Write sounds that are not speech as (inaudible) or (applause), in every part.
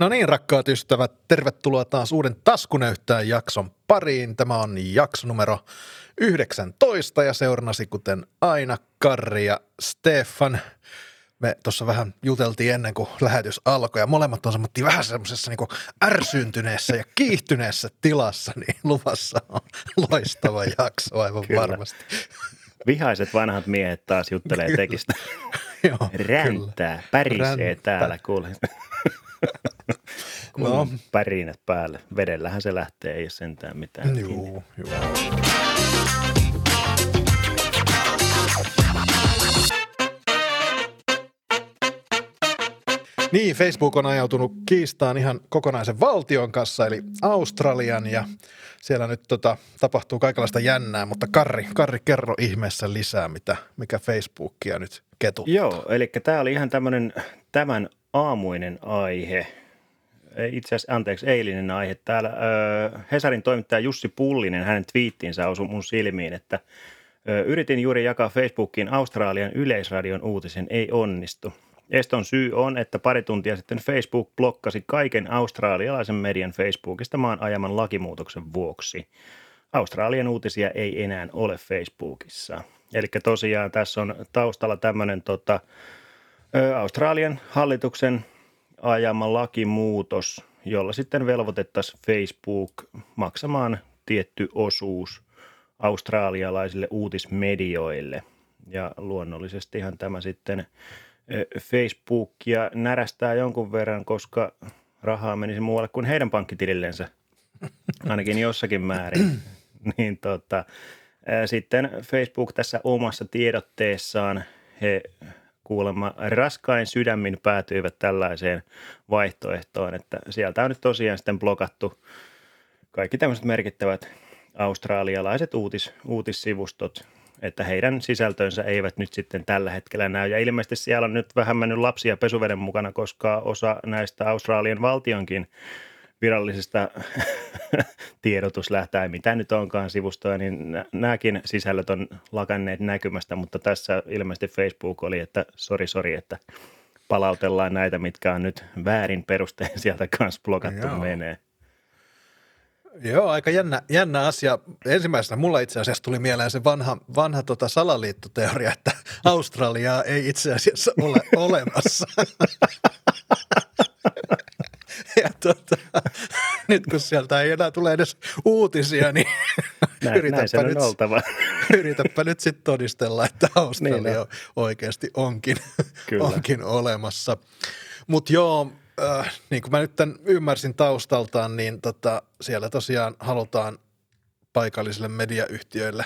No niin, rakkaat ystävät, tervetuloa taas uuden Taskunäyttäjän jakson pariin. Tämä on jakso numero 19 ja seurannasi kuten aina Karri ja Stefan. Me tuossa vähän juteltiin ennen kuin lähetys alkoi ja molemmat on semmoinen vähän semmoisessa niin ärsyntyneessä ja kiihtyneessä tilassa, niin luvassa on loistava jakso aivan Kyllä. varmasti. Vihaiset vanhat miehet taas juttelee Kyllä. tekistä. Joo, Räntää, pärisee Ränttää. täällä, kuule. No. pärinät päälle. Vedellähän se lähtee, ei ole sentään mitään. Joo, joo. Niin, Facebook on ajautunut kiistaan ihan kokonaisen valtion kanssa, eli Australian, ja siellä nyt tota, tapahtuu kaikenlaista jännää, mutta Karri, Karri kerro ihmeessä lisää, mitä, mikä Facebookia nyt ketuttaa. Joo, eli tämä oli ihan tämmöinen tämän aamuinen aihe. Itse asiassa, anteeksi, eilinen aihe. Täällä ö, Hesarin toimittaja Jussi Pullinen, hänen twiittinsä osui mun silmiin, että ö, yritin juuri jakaa Facebookiin Australian yleisradion uutisen, ei onnistu. Eston syy on, että pari tuntia sitten Facebook blokkasi kaiken australialaisen median Facebookista maan ajaman lakimuutoksen vuoksi. Australian uutisia ei enää ole Facebookissa. Eli tosiaan tässä on taustalla tämmöinen tota, Australian hallituksen ajama lakimuutos, jolla sitten velvoitettaisiin Facebook maksamaan tietty osuus australialaisille uutismedioille. Ja luonnollisestihan tämä sitten Facebookia närästää jonkun verran, koska rahaa menisi muualle kuin heidän pankkitilillensä, ainakin jossakin määrin. (clears throat) niin tota, sitten Facebook tässä omassa tiedotteessaan he kuulemma raskain sydämin päätyivät tällaiseen vaihtoehtoon, että sieltä on nyt tosiaan sitten blokattu kaikki tämmöiset merkittävät australialaiset uutis, uutissivustot, että heidän sisältönsä eivät nyt sitten tällä hetkellä näy. Ja ilmeisesti siellä on nyt vähän mennyt lapsia pesuveden mukana, koska osa näistä Australian valtionkin virallisista (laughs) tiedotuslähtää, mitä nyt onkaan sivustoja, niin nä- nämäkin sisällöt on lakanneet näkymästä, mutta tässä ilmeisesti Facebook oli, että sori, sori, että palautellaan näitä, mitkä on nyt väärin perustein (laughs) sieltä kanssa blokattu Joo. menee. Joo, aika jännä, jännä asia. Ensimmäisenä mulla itse asiassa tuli mieleen se vanha, vanha tota salaliittoteoria, että Australiaa ei itse asiassa ole (laughs) olemassa. (laughs) ja tota, nyt kun sieltä ei enää tule edes uutisia, niin Näin, näin yritäpä, on nyt, oltava. (laughs) yritäpä nyt sitten todistella, että Australia Niin niin oikeasti onkin, Kyllä. onkin olemassa. Mutta joo, äh, niin kuin mä nyt tämän ymmärsin taustaltaan, niin tota, siellä tosiaan halutaan paikallisille mediayhtiöille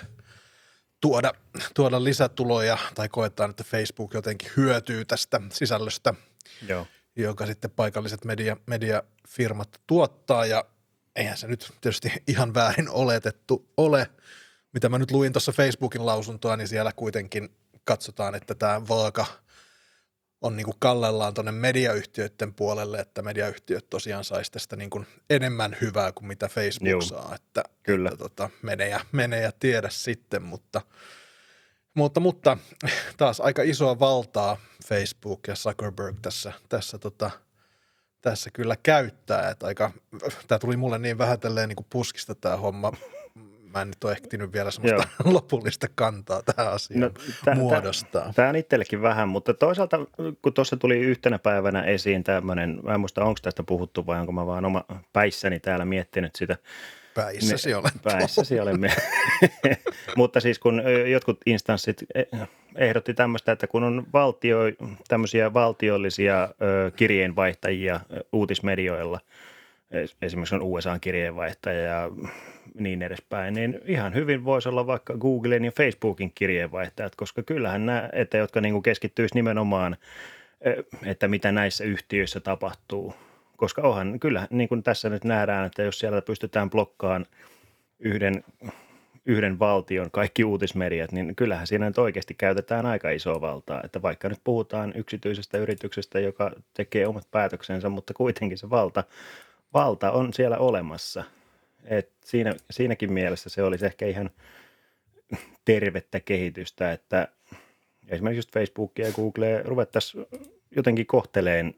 tuoda, tuoda lisätuloja tai koetaan, että Facebook jotenkin hyötyy tästä sisällöstä, Joo. Joka sitten paikalliset media, mediafirmat tuottaa ja eihän se nyt tietysti ihan väärin oletettu ole. Mitä mä nyt luin tuossa Facebookin lausuntoa, niin siellä kuitenkin katsotaan, että tämä vaaka on niin kuin kallellaan tuonne mediayhtiöiden puolelle, että mediayhtiöt tosiaan saisi tästä niin kuin enemmän hyvää kuin mitä Facebook Juu, saa, että, kyllä. että tota, mene, ja, mene ja tiedä sitten, mutta, mutta, mutta taas aika isoa valtaa Facebook ja Zuckerberg tässä, tässä, tota, tässä kyllä käyttää, että aika, tämä tuli mulle niin vähätelleen niin kuin puskista tämä homma, mä en nyt ole ehtinyt vielä semmoista (laughs) lopullista kantaa tähän asiaan No, no, tä- muodostaa. Tämä on itsellekin vähän, mutta toisaalta kun tuossa tuli yhtenä päivänä esiin tämmöinen, mä en muista onko tästä puhuttu vai onko mä vaan oma päissäni täällä miettinyt sitä. Päissäsi olen Päissäsi olemme. (laughs) mutta siis kun jotkut instanssit eh, ehdotti tämmöistä, että kun on valtio, tämmöisiä valtiollisia kirjeenvaihtajia uutismedioilla, es- esimerkiksi on USA-kirjeenvaihtaja ja niin edespäin, niin ihan hyvin voisi olla vaikka Googlen ja Facebookin kirjeenvaihtajat, koska kyllähän nämä, että jotka niin keskittyisi nimenomaan, että mitä näissä yhtiöissä tapahtuu. Koska onhan, kyllä, niin kuin tässä nyt nähdään, että jos siellä pystytään blokkaamaan yhden, yhden valtion kaikki uutismediat, niin kyllähän siinä nyt oikeasti käytetään aika isoa valtaa. Että vaikka nyt puhutaan yksityisestä yrityksestä, joka tekee omat päätöksensä, mutta kuitenkin se valta, valta on siellä olemassa. Et siinä, siinäkin mielessä se olisi ehkä ihan tervettä kehitystä, että esimerkiksi just Facebookia ja Googlea ruvettaisiin jotenkin kohteleen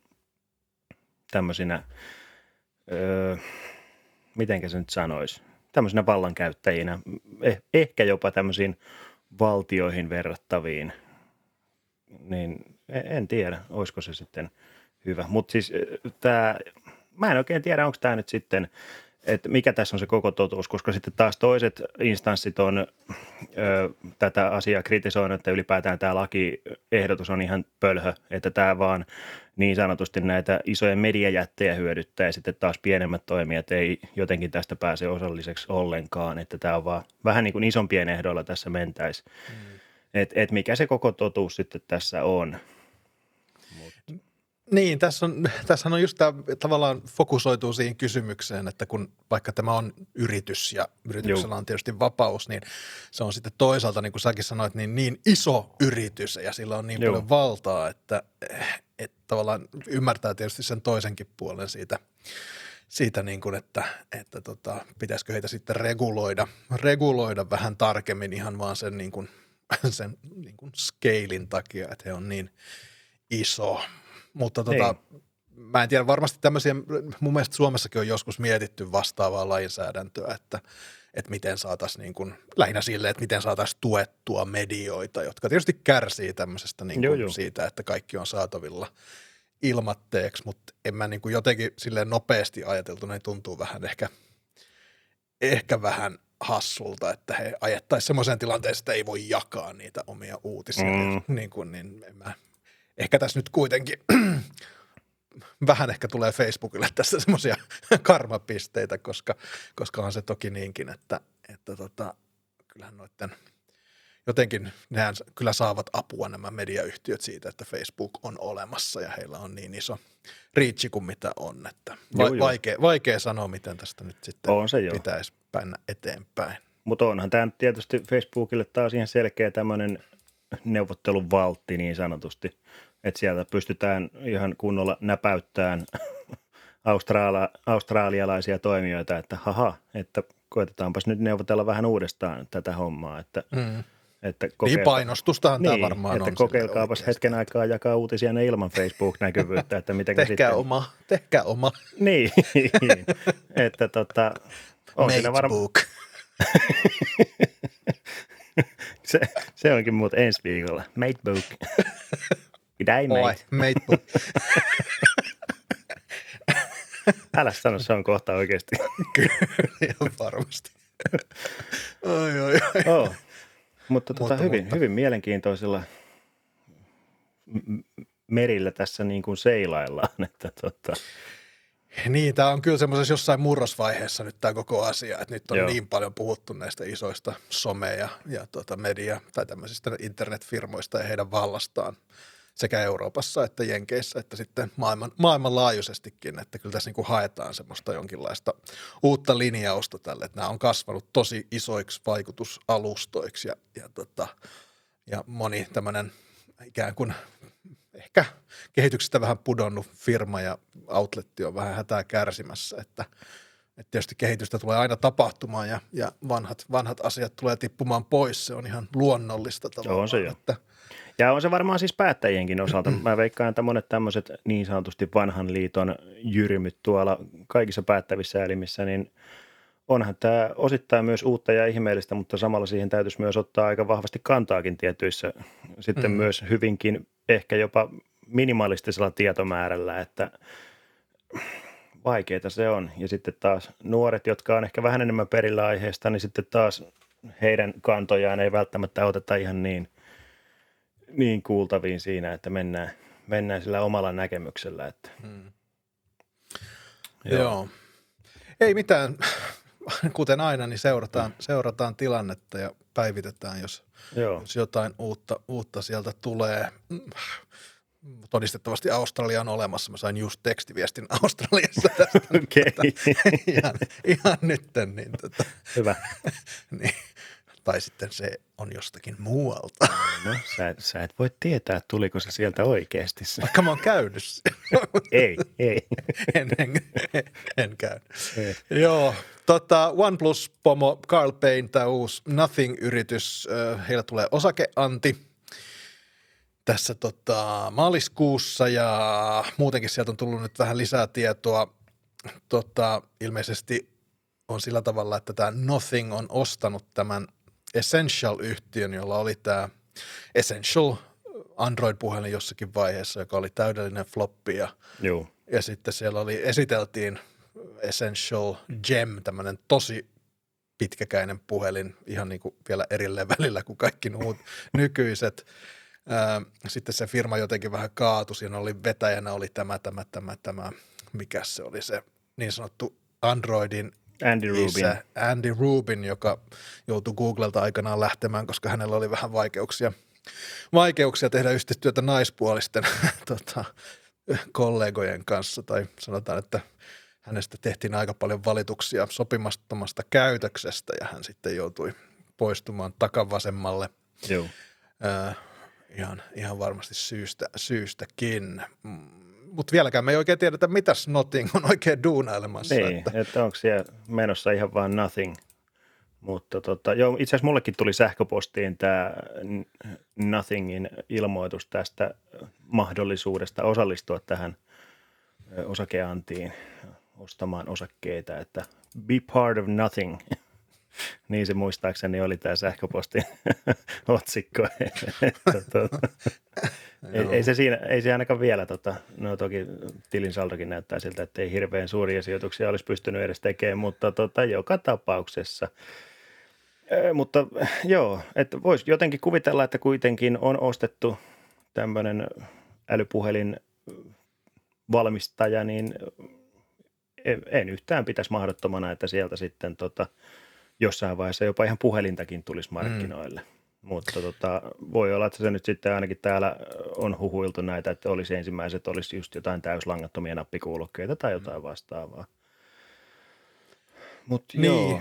tämmöisinä, öö, mitenkä se nyt sanoisi, tämmöisinä vallankäyttäjinä, eh, ehkä jopa tämmöisiin valtioihin verrattaviin, niin e-, en tiedä, olisiko se sitten hyvä. Mutta siis tämä, mä en oikein tiedä, onko tämä nyt sitten – että mikä tässä on se koko totuus, koska sitten taas toiset instanssit on ö, tätä asiaa kritisoinut, että ylipäätään tämä lakiehdotus on ihan pölhö, että tämä vaan niin sanotusti näitä isoja mediajättejä hyödyttää ja sitten taas pienemmät toimijat ei jotenkin tästä pääse osalliseksi ollenkaan, että tämä on vaan vähän niin kuin isompien ehdoilla tässä mentäisi. Mm. Että et mikä se koko totuus sitten tässä on. Niin, tässä on, (laughs) tässä on just tämä tavallaan fokusoituu siihen kysymykseen, että kun vaikka tämä on yritys ja yrityksellä Joo. on tietysti vapaus, niin se on sitten toisaalta, niin kuin säkin sanoit, niin, niin iso yritys ja sillä on niin Joo. paljon valtaa, että, että tavallaan ymmärtää tietysti sen toisenkin puolen siitä, siitä niin kuin, että, että tota, pitäisikö heitä sitten reguloida, reguloida vähän tarkemmin ihan vaan sen, niin kuin, (laughs) sen niin kuin scalein takia, että he on niin iso – mutta tota, mä en tiedä, varmasti tämmöisiä, mun mielestä Suomessakin on joskus mietitty vastaavaa lainsäädäntöä, että, että miten saataisiin niin kuin, lähinnä sille, että miten saataisiin tuettua medioita, jotka tietysti kärsii tämmöisestä niin kuin joo, joo. siitä, että kaikki on saatavilla ilmatteeksi, mutta en mä niin kuin jotenkin silleen nopeasti ajateltu, niin tuntuu vähän ehkä, ehkä vähän hassulta, että he ajettaisiin semmoiseen tilanteeseen, että ei voi jakaa niitä omia uutisia. Mm. Niin kuin, niin en mä, ehkä tässä nyt kuitenkin (clears throat) vähän ehkä tulee Facebookille (laughs) tässä semmoisia (laughs) karmapisteitä, koska, koska on se toki niinkin, että, että tota, kyllähän noiden jotenkin nehän kyllä saavat apua nämä mediayhtiöt siitä, että Facebook on olemassa ja heillä on niin iso riitsi kuin mitä on, että va- joo, vaikea, vaikea sanoa, miten tästä nyt sitten on se pitäisi päin eteenpäin. Mutta onhan tämä tietysti Facebookille taas ihan selkeä tämmöinen neuvottelun valtti niin sanotusti, että sieltä pystytään ihan kunnolla näpäyttämään (laughs) austraala, australialaisia toimijoita, että haha, että koetetaanpas nyt neuvotella vähän uudestaan tätä hommaa, että mm. Että kokeilta... Niin painostustahan niin, tämä varmaan että on. kokeilkaapas hetken aikaa jakaa uutisia ne ilman Facebook-näkyvyyttä, että miten (laughs) tehkää sitten... oma, tehkää oma. (laughs) niin, että tota, on siinä varmaan... se, se onkin muuten ensi viikolla. Matebook. G'day, mate. Oi, matebook. (laughs) Älä sano, se on kohta oikeasti. (laughs) Kyllä, ihan varmasti. Oi, oi, oi. Oh. Mutta, tota, mutta, hyvin, mutta. hyvin mielenkiintoisilla merillä tässä niin kuin seilaillaan. (laughs) Että tota. Niin, tämä on kyllä semmoisessa jossain murrosvaiheessa nyt tämä koko asia, että nyt on Joo. niin paljon puhuttu näistä isoista some- ja, ja tuota media- tai tämmöisistä internetfirmoista ja heidän vallastaan sekä Euroopassa että Jenkeissä että sitten maailman, maailmanlaajuisestikin, että kyllä tässä niin kuin haetaan semmoista jonkinlaista uutta linjausta tälle, että nämä on kasvanut tosi isoiksi vaikutusalustoiksi ja, ja, tota, ja moni tämmöinen ikään kuin ehkä kehityksestä vähän pudonnut firma ja outletti on vähän hätää kärsimässä, että, että tietysti kehitystä tulee aina tapahtumaan ja, ja vanhat, vanhat asiat tulee tippumaan pois, se on ihan luonnollista tavallaan. On se jo. Että, ja on se varmaan siis päättäjienkin osalta. Mä veikkaan, että monet tämmöiset niin sanotusti vanhan liiton jyrmyt tuolla kaikissa päättävissä elimissä, niin onhan tämä osittain myös uutta ja ihmeellistä, mutta samalla siihen täytyisi myös ottaa aika vahvasti kantaakin tietyissä, sitten mm. myös hyvinkin ehkä jopa minimalistisella tietomäärällä, että vaikeita se on. Ja sitten taas nuoret, jotka on ehkä vähän enemmän perillä aiheesta, niin sitten taas heidän kantojaan ei välttämättä oteta ihan niin, niin kuultaviin siinä, että mennään, mennään sillä omalla näkemyksellä. Että. Hmm. Joo. Joo. Ei mitään (laughs) kuten aina, niin seurataan, seurataan tilannetta ja päivitetään, jos, Joo. jos jotain uutta, uutta sieltä tulee. Todistettavasti Australia on olemassa. Mä sain just tekstiviestin Australiassa tästä. (laughs) Okay. (laughs) ihan, ihan nytten. Niin, tota, Hyvä. niin, tai sitten se on jostakin muualta. No, sä, sä et voi tietää, tuliko se sieltä oikeasti. Vaikka mä oon käynyt (laughs) Ei, ei. (laughs) en, en, en käy. Ei. Joo, tota, OnePlus-pomo Carl Payne, tämä uusi Nothing-yritys, heillä tulee osakeanti. tässä tota, maaliskuussa ja muutenkin sieltä on tullut nyt vähän lisää tietoa. Tota, ilmeisesti on sillä tavalla, että tämä Nothing on ostanut tämän Essential-yhtiön, jolla oli tämä Essential Android-puhelin jossakin vaiheessa, joka oli täydellinen floppi ja, Joo. ja sitten siellä oli, esiteltiin Essential Gem, tämmöinen tosi pitkäkäinen puhelin, ihan niin kuin vielä eri levelillä kuin kaikki muut (laughs) nykyiset. Sitten se firma jotenkin vähän kaatui, siinä oli vetäjänä oli tämä, tämä, tämä, tämä, mikä se oli se niin sanottu Androidin Andy Rubin. isä, Andy Rubin, joka joutui Googlelta aikanaan lähtemään, koska hänellä oli vähän vaikeuksia, vaikeuksia tehdä yhteistyötä naispuolisten (laughs) tota, kollegojen kanssa, tai sanotaan, että hänestä tehtiin aika paljon valituksia sopimattomasta käytöksestä, ja hän sitten joutui poistumaan takavasemmalle Joo. äh, ihan, ihan varmasti syystä, syystäkin. Mutta vieläkään me ei oikein tiedetä, mitä Snotting on oikein duunailemassa. Niin, että, että, onko siellä menossa ihan vaan nothing. Mutta tota, joo, itse asiassa mullekin tuli sähköpostiin tämä Nothingin ilmoitus tästä mahdollisuudesta osallistua tähän osakeantiin ostamaan osakkeita, että be part of nothing. Niin se muistaakseni oli tämä sähköpostin (laughs) otsikko. Tota, ei, ei, se siinä, ei se ainakaan vielä, tota, no toki tilin saldokin näyttää siltä, että ei hirveän suuria sijoituksia olisi pystynyt edes tekemään, mutta tota, joka tapauksessa. Mutta joo, että voisi jotenkin kuvitella, että kuitenkin on ostettu tämmöinen älypuhelin valmistaja, niin en- en yhtään pitäisi mahdottomana, että sieltä sitten tota, jossain vaiheessa jopa ihan puhelintakin tulisi markkinoille. Mm. Mutta tota, voi olla, että se nyt sitten ainakin täällä on huhuiltu näitä, että olisi ensimmäiset, olisi just jotain täyslangattomia nappikuulokkeita tai jotain vastaavaa. Mutta Niin. joo,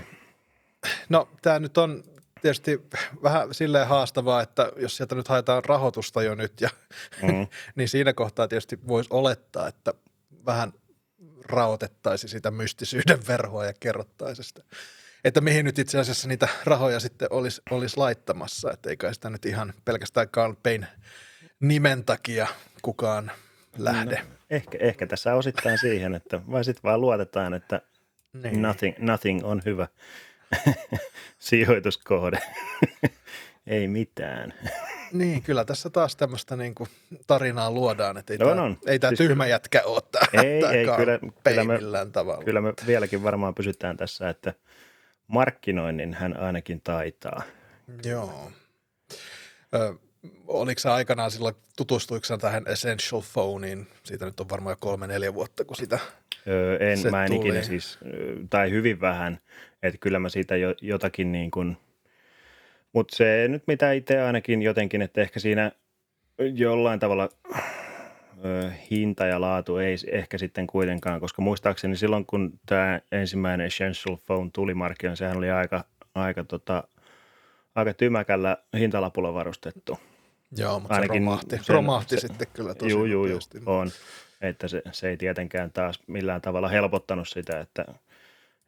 No tämä nyt on tietysti vähän silleen haastavaa, että jos sieltä nyt haetaan rahoitusta jo nyt, ja, Mm. (laughs) niin siinä kohtaa tietysti voisi olettaa, että vähän raotettaisiin sitä mystisyyden verhoa ja kerrottaisiin sitä, että mihin nyt itse asiassa niitä rahoja sitten olisi, olisi laittamassa, että ei kai sitä nyt ihan pelkästään Carl Payne nimen takia kukaan lähde. No, ehkä, ehkä tässä osittain siihen, että vai sitten vaan luotetaan, että Niin. nothing, nothing on hyvä (laughs) sijoituskohde. (laughs) Ei mitään. Niin, kyllä tässä taas tämmöistä niinku tarinaa luodaan, että ei On, tämä on. ei tää Siis tyhmä jätkä ole tämä, Ei, ei, kyllä- kyllä me- tavalla. Kyllä me vieläkin varmaan pysytään tässä, että markkinoinnin hän ainakin taitaa. Joo. Ö, oliko se aikanaan silloin, tutustuiko tähän Essential Phoneen? Siitä nyt on varmaan jo kolme, neljä vuotta, kun sitä... Öö, en, Se mä en tuli. ikinä siis, tai hyvin vähän, että kyllä mä siitä jo, jotakin niin kuin, mutta se nyt mitä itse ainakin jotenkin, että ehkä siinä jollain tavalla ö, hinta ja laatu ei ehkä sitten kuitenkaan, koska muistaakseni silloin kun tämä ensimmäinen Essential Phone tuli markkinoille, sehän oli aika, aika, tota, aika tymäkällä hintalapulla varustettu. Joo, mutta Ainakin se romahti, sen- romahti se- sitten kyllä tosi Juu, juu, juu, on. Että se, se ei tietenkään taas millään tavalla helpottanut sitä, että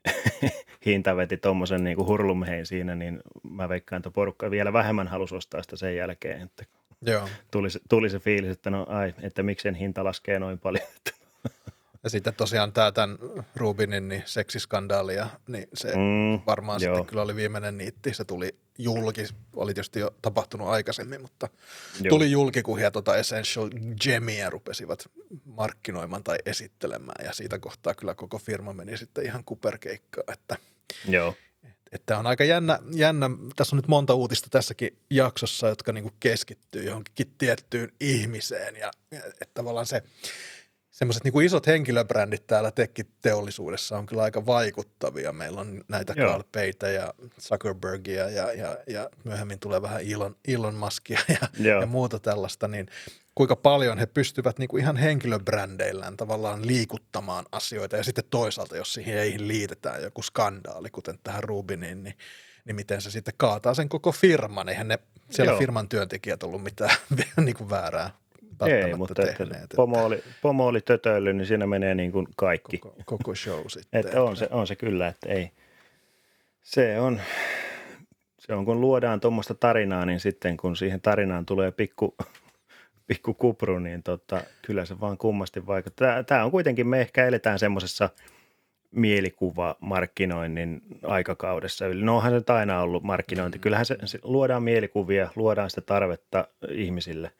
(laughs) hinta veti tuommoisen niin hurlumheen siinä, niin mä veikkaan, että porukka vielä vähemmän halusi ostaa sitä sen jälkeen, että Joo. tuli se, tuli se fiilis, että no ai, että miksen hinta laskee noin paljon. Ja sitten tosiaan tämä tämän Rubinin niin seksiskandaali, ja, niin se Mm, varmaan joo. sitten kyllä oli viimeinen niitti. Se tuli julki, oli tietysti jo tapahtunut aikaisemmin, mutta Joo. tuli julki, kun he tuota Essential Gemia rupesivat markkinoimaan tai esittelemään, ja siitä kohtaa kyllä koko firma meni sitten ihan kuperkeikkaa, että Joo, että on aika jännä, jännä, tässä on nyt monta uutista tässäkin jaksossa, jotka niin keskittyy johonkin tiettyyn ihmiseen ja, ja että tavallaan se, semmoiset niin isot henkilöbrändit täällä teollisuudessa on kyllä aika vaikuttavia. Meillä on näitä Joo. Carl Paytä ja Zuckerbergia ja, ja, ja myöhemmin tulee vähän Elon, Elon Muskia ja, Joo. ja muuta tällaista, niin kuinka paljon he pystyvät niin kuin ihan henkilöbrändeillään tavallaan liikuttamaan asioita ja sitten toisaalta, jos siihen ei liitetään joku skandaali, kuten tähän Rubiniin, niin, niin miten se sitten kaataa sen koko firman. Eihän ne siellä Joo. firman työntekijät ollut mitään (laughs) niin kuin väärää ei, välttämättä mutta että tehneet. pomo oli, pomo oli tötöily, niin siinä menee niin kuin kaikki. koko, koko show sitten. (laughs) Että on se, on se kyllä, että ei. Se on, se on kun luodaan tuommoista tarinaa, niin sitten kun siihen tarinaan tulee pikku (laughs) pikku kupru, niin tota, kyllä se vaan kummasti vaikuttaa. Tämä on kuitenkin, me ehkä eletään semmoisessa mielikuva-markkinoinnin aikakaudessa. No onhan se aina ollut markkinointi. Kyllähän se, se luodaan mielikuvia, luodaan sitä tarvetta ihmisille.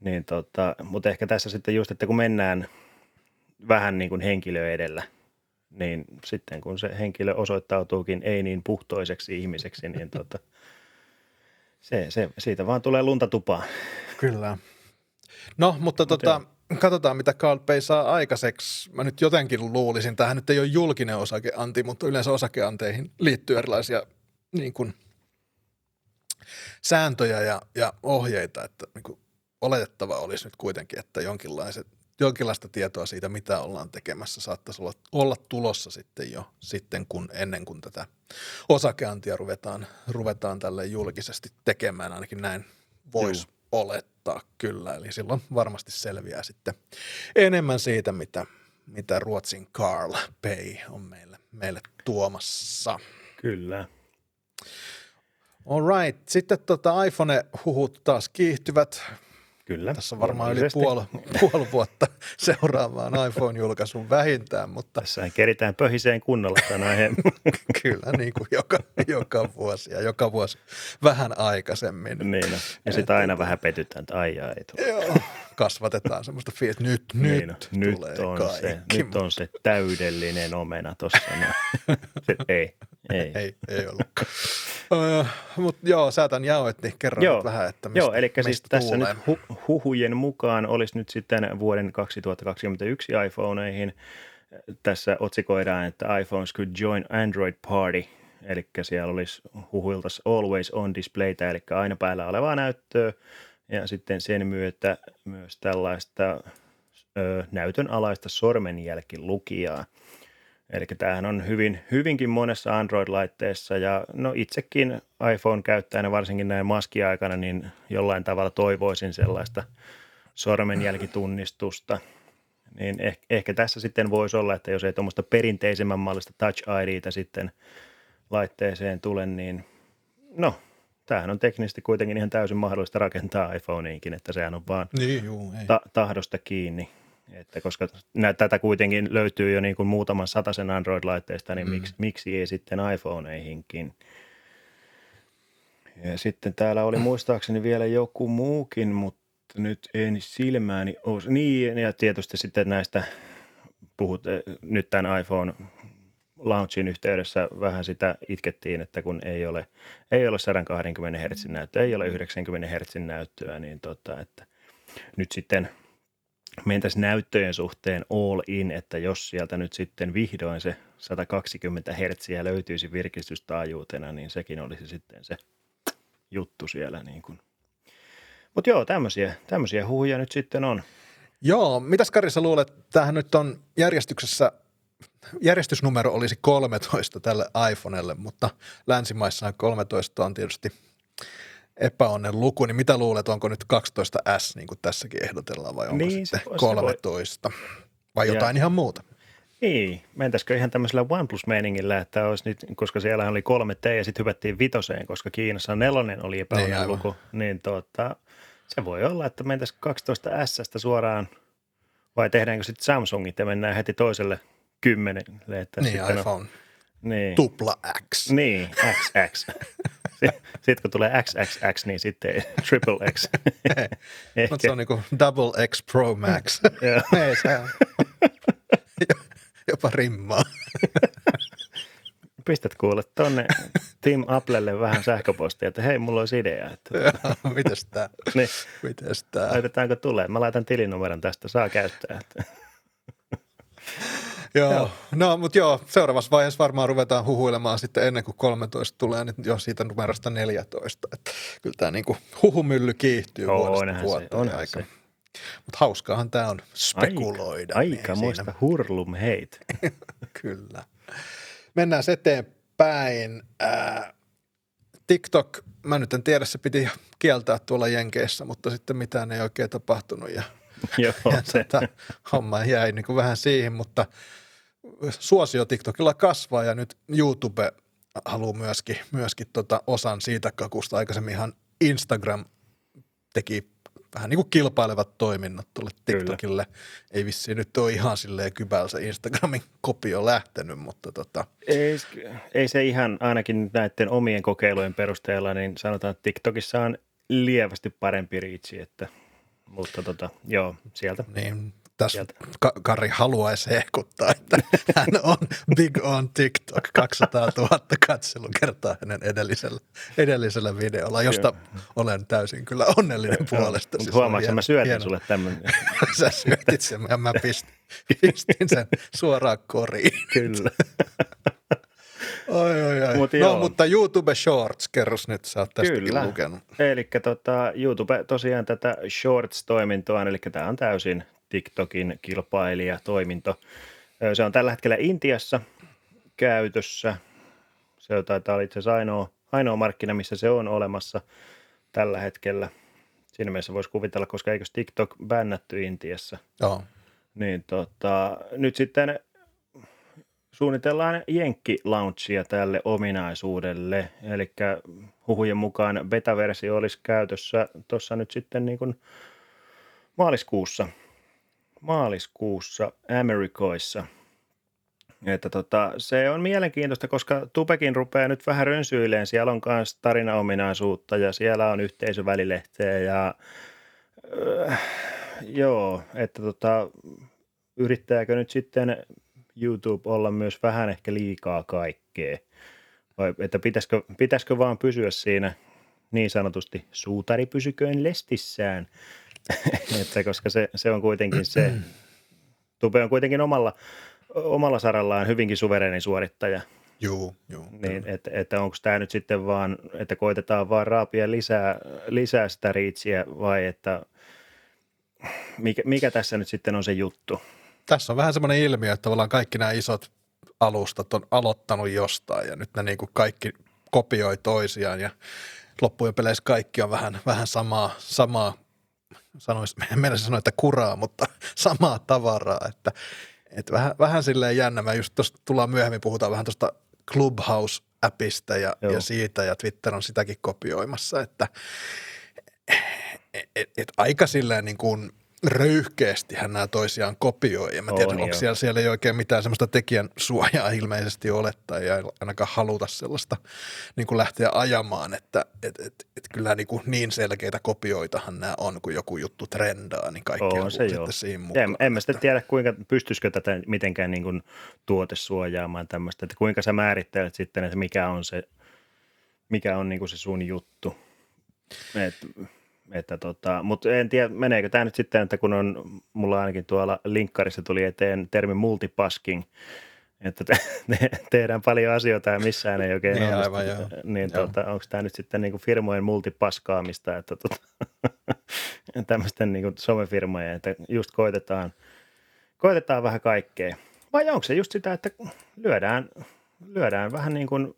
Niin tota, mutta ehkä tässä sitten just, että kun mennään vähän niin kuin henkilö edellä, niin sitten kun se henkilö osoittautuukin ei niin puhtoiseksi ihmiseksi, niin tota, se, se, siitä vaan tulee lunta tupaan. Kyllä. No, mutta tota, katsotaan mitä Carl Pay saa aikaiseksi. Mä nyt jotenkin luulisin, tähän nyt ei ole julkinen osakeanti, mutta yleensä osakeanteihin liittyy erilaisia niin kuin, sääntöjä ja, ja ohjeita, että niin kuin, oletettava olisi nyt kuitenkin, että jonkinlaiset, jonkinlaista tietoa siitä, mitä ollaan tekemässä, saattaisi olla, olla tulossa sitten jo sitten, kun ennen kuin tätä osakeantia ruvetaan, ruvetaan tälle julkisesti tekemään, ainakin näin voisi olettaa kyllä. Eli silloin varmasti selviää sitten enemmän siitä, mitä, mitä Ruotsin Carl Pay on meille, meille tuomassa. Kyllä. All right. Sitten tota iPhone-huhut taas kiihtyvät. Kyllä. Tässä on varmaan yli puoli, (laughs) puoli vuotta seuraavaan iPhone-julkaisun vähintään, mutta... Tässä keritään pöhiseen kunnolla aiheen. (laughs) Kyllä, niin kuin joka, joka vuosi ja joka vuosi vähän aikaisemmin. Niin, no. ja sitten aina vähän petytään, että ai ai. Joo, kasvatetaan semmoista fiilistä, nyt, nyt, niin, no. nyt on kaikki. Se, nyt on se täydellinen omena tuossa. No. ei, ei. ei, ei ollut. Uh, Mutta joo, sä tämän jaoit, niin kerro joo, vähän, että mistä, Joo, eli mistä siis tässä nyt hu- huhujen mukaan olisi nyt sitten vuoden 2021 iPhoneihin. Tässä otsikoidaan, että iPhones could join Android Party, eli siellä olisi huhuilta always on displaytä, eli aina päällä olevaa näyttöä, ja sitten sen myötä myös tällaista ö, näytön alaista sormenjälkilukijaa. Eli tämähän on hyvin, hyvinkin monessa Android-laitteessa ja no itsekin iPhone-käyttäjänä varsinkin näin maskiaikana niin jollain tavalla toivoisin sellaista sormenjälkitunnistusta. Niin ehkä, ehkä tässä sitten voisi olla, että jos ei tuommoista perinteisemmän mallista Touch IDtä sitten laitteeseen tule, niin no, tämähän on teknisesti kuitenkin ihan täysin mahdollista rakentaa iPhoneinkin, että sehän on vaan niin, juu, ei. ta- tahdosta kiinni. Että koska nä, tätä kuitenkin löytyy jo niin kuin muutaman sataisen Android-laitteesta, niin mm. miksi, miksi ei sitten iPhoneihinkin? Ja sitten täällä oli muistaakseni vielä joku muukin, mutta nyt en silmääni ole. Niin, ja tietysti sitten näistä puhut nyt tämän iPhone launchin yhteydessä vähän sitä itkettiin, että kun ei ole, ei ole 120 Hz näyttöä, ei ole 90 Hz näyttöä, niin tota, että nyt sitten – mentäisiin näyttöjen suhteen all in, että jos sieltä nyt sitten vihdoin se 120 Hz löytyisi virkistystaajuutena, niin sekin olisi sitten se juttu siellä. Niin kuin. Mutta joo, tämmöisiä, tämmöisiä huhuja nyt sitten on. Joo, mitäs Kari sä luulet, tämähän nyt on järjestyksessä, järjestysnumero olisi 13 tälle iPhonelle, mutta länsimaissa 13 on tietysti – epäonnen luku, niin mitä luulet, onko nyt 12S niin kuin tässäkin ehdotellaan vai onko niin, sitten se, 13 voi... vai jotain ja, ihan muuta? Niin, mentäisikö ihan tämmöisellä OnePlus-meiningillä, että olisi nyt, koska siellä oli kolme T ja sitten hypättiin vitoseen, koska Kiinassa nelonen oli epäonnen niin, luku, niin tuota, se voi olla, että mentäisiin 12 S suoraan vai tehdäänkö sitten Samsungit ja mennään heti toiselle kymmenelle. Että niin, sitten iPhone. On, niin. Tupla X. Niin, XX. (laughs) Sitten kun tulee XXX, niin sitten (laughs) triple X. (laughs) Mutta se on niin kuin double X Pro Max. Ei, se on. Jopa rimmaa. Pistät kuule tuonne Tim Applelle vähän sähköpostia, että hei, mulla olisi idea. Että... mites tää? Niin. Mites tää? Laitetaanko tulee? Mä laitan tilinumeron tästä, saa käyttää. Joo, joo. no mutta joo, seuraavassa vaiheessa varmaan ruvetaan huhuilemaan sitten ennen kuin 13 tulee, niin jo siitä numerosta 14. Että kyllä tämä niinku huhumylly kiihtyy joo, vuodesta vuoteen aika. Mutta hauskaahan tämä on spekuloida. Aika, aika niin muista hurlum heit. (laughs) kyllä. Mennään eteenpäin. Äh, TikTok, mä nyt en tiedä, se piti kieltää tuolla Jenkeissä, mutta sitten mitään ei oikein tapahtunut ja, (laughs) Joo, ja se. Tota, homma jäi niin kuin vähän siihen, mutta suosio TikTokilla kasvaa ja nyt YouTube haluaa myöskin, myöskin tota osan siitä kakusta. Aikaisemminhan Instagram teki vähän niin kuin kilpailevat toiminnot tuolle Kyllä. TikTokille. Ei vissiin nyt ole ihan silleen kybällä se Instagramin (laughs) kopio lähtenyt, mutta tota, Ei, ei se ihan ainakin näiden omien kokeilujen perusteella, niin sanotaan, että TikTokissa on lievästi parempi riitsi, että, mutta tota, joo, sieltä. niin tässä. Ka- Kari haluaisi hehkuttaa, että hän on big on TikTok, 200 000 katselukertaa hänen edellisellä, edellisellä videolla, josta olen täysin kyllä onnellinen puolesta. Mutta Siis huomaatko, mä syötin hieno. sulle tämmöinen. (laughs) Sä syötit sen ja mä pistin, pistin sen suoraan koriin. Kyllä. (laughs) Oi, oi, oi. Mut no, joo. mutta YouTube Shorts, kerros nyt, sä oot tästäkin Kyllä. lukenut. Eli tota, YouTube tosiaan tätä Shorts-toimintoa, eli tämä on täysin TikTokin kilpailijatoiminto. Se on tällä hetkellä Intiassa käytössä. Se taitaa olla itse asiassa ainoa, ainoa markkina, missä se on olemassa tällä hetkellä. Siinä mielessä voisi kuvitella, koska eikö TikTok bännätty Intiassa. Joo. Niin tota, nyt sitten suunnitellaan Jenkki-launchia tälle ominaisuudelle. Eli huhujen mukaan beta-versio olisi käytössä tuossa nyt sitten niin kuin maaliskuussa. Maaliskuussa Amerikoissa. Että tota, se on mielenkiintoista, koska Tupekin rupeaa nyt vähän rönsyileen. Siellä on myös tarinaominaisuutta ja siellä on yhteisövälilehteä ja öö, joo, että tota, yrittääkö nyt sitten YouTube olla myös vähän ehkä liikaa kaikkea? Vai että pitäisikö, pitäisikö vaan pysyä siinä niin sanotusti suutari pysyköön lestissään, (laughs) että koska se, se on kuitenkin se, Tube on kuitenkin omalla, omalla sarallaan hyvinkin suvereeni suorittaja, Juu, juu. niin että, että onko tämä nyt sitten vaan, että koitetaan vaan raapia lisää, lisää sitä riitsiä vai että mikä, mikä tässä nyt sitten on se juttu? Tässä on vähän semmoinen ilmiö, että tavallaan kaikki nämä isot alustat on aloittanut jostain ja nyt ne niin kuin kaikki kopioi toisiaan ja loppujen peleissä kaikki on vähän, vähän samaa, samaa sanois, meillä sanoa, että kuraa, mutta (laughs) samaa tavaraa, että, että vähän, vähän silleen jännä. Mä just tuosta tullaan myöhemmin, puhutaan vähän tuosta Clubhouse-appista ja, Joo. ja siitä, ja Twitter on sitäkin kopioimassa, että et, et, et aika silleen niin kuin röyhkeästihän nämä toisiaan kopioi. Ja mä On, tiedän, onko joo. siellä, siellä ei oikein mitään semmoista tekijän suojaa ilmeisesti ole tai ei ainakaan haluta sellaista niin kuin lähteä ajamaan, että et, et, et kyllä niin, kuin niin selkeitä kopioitahan nämä on, kun joku juttu trendaa, niin kaikki On on se sitten siinä En, mukaan. en mä sitten tiedä, kuinka, pystyisikö tätä mitenkään niin kuin tuotesuojaamaan tämmöistä, että kuinka sä määrittelet sitten, että mikä on se, mikä on niin kuin se sun juttu. Et, että tota, mutta en tiedä, meneekö tämä nyt sitten, että kun on, mulla ainakin tuolla linkkarissa tuli eteen termi multipasking, että te, te, tehdään paljon asioita ja missään ei oikein Niin, onnistu. aivan, joo. Niin Joo. tota, onko tämä nyt sitten niin kuin firmojen multipaskaamista, että tota, (laughs) tämmöisten niin kuin somefirmojen, että just koitetaan, koitetaan vähän kaikkea. Vai onko se just sitä, että lyödään, lyödään vähän niin kuin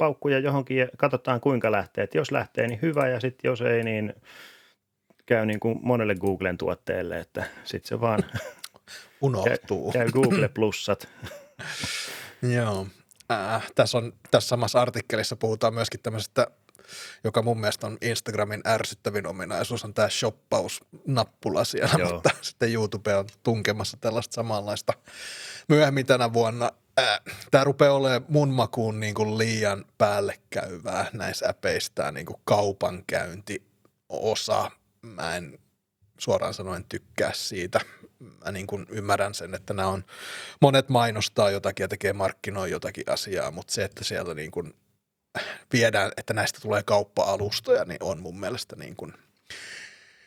paukkuja johonkin ja katsotaan kuinka lähtee. Et jos lähtee, niin hyvä ja sitten jos ei, niin käy niin kuin monelle Googlen tuotteelle, että sitten se vaan (laughs) käy, Unohtuu. käy Google Plussat. (laughs) Joo. Äh, tässä, on, tässä samassa artikkelissa puhutaan myöskin tämmöisestä, joka mun mielestä on Instagramin ärsyttävin ominaisuus, on tämä shoppaus-nappula siellä, Joo. mutta (laughs) sitten YouTube on tunkemassa tällaista samanlaista myöhemmin tänä vuonna. Äh, tämä rupeaa olemaan mun makuun niin kuin liian päällekäyvää näissä äpeissa, tämä niin kuin kaupankäyntiosa. Mä en suoraan sanoen tykkää siitä. Mä niin kuin ymmärrän sen, että nämä on, monet mainostaa jotakin ja tekee markkinoi jotakin asiaa, mutta se, että siellä niin kuin viedään, että näistä tulee kauppa-alustoja, niin on mun mielestä niin kuin,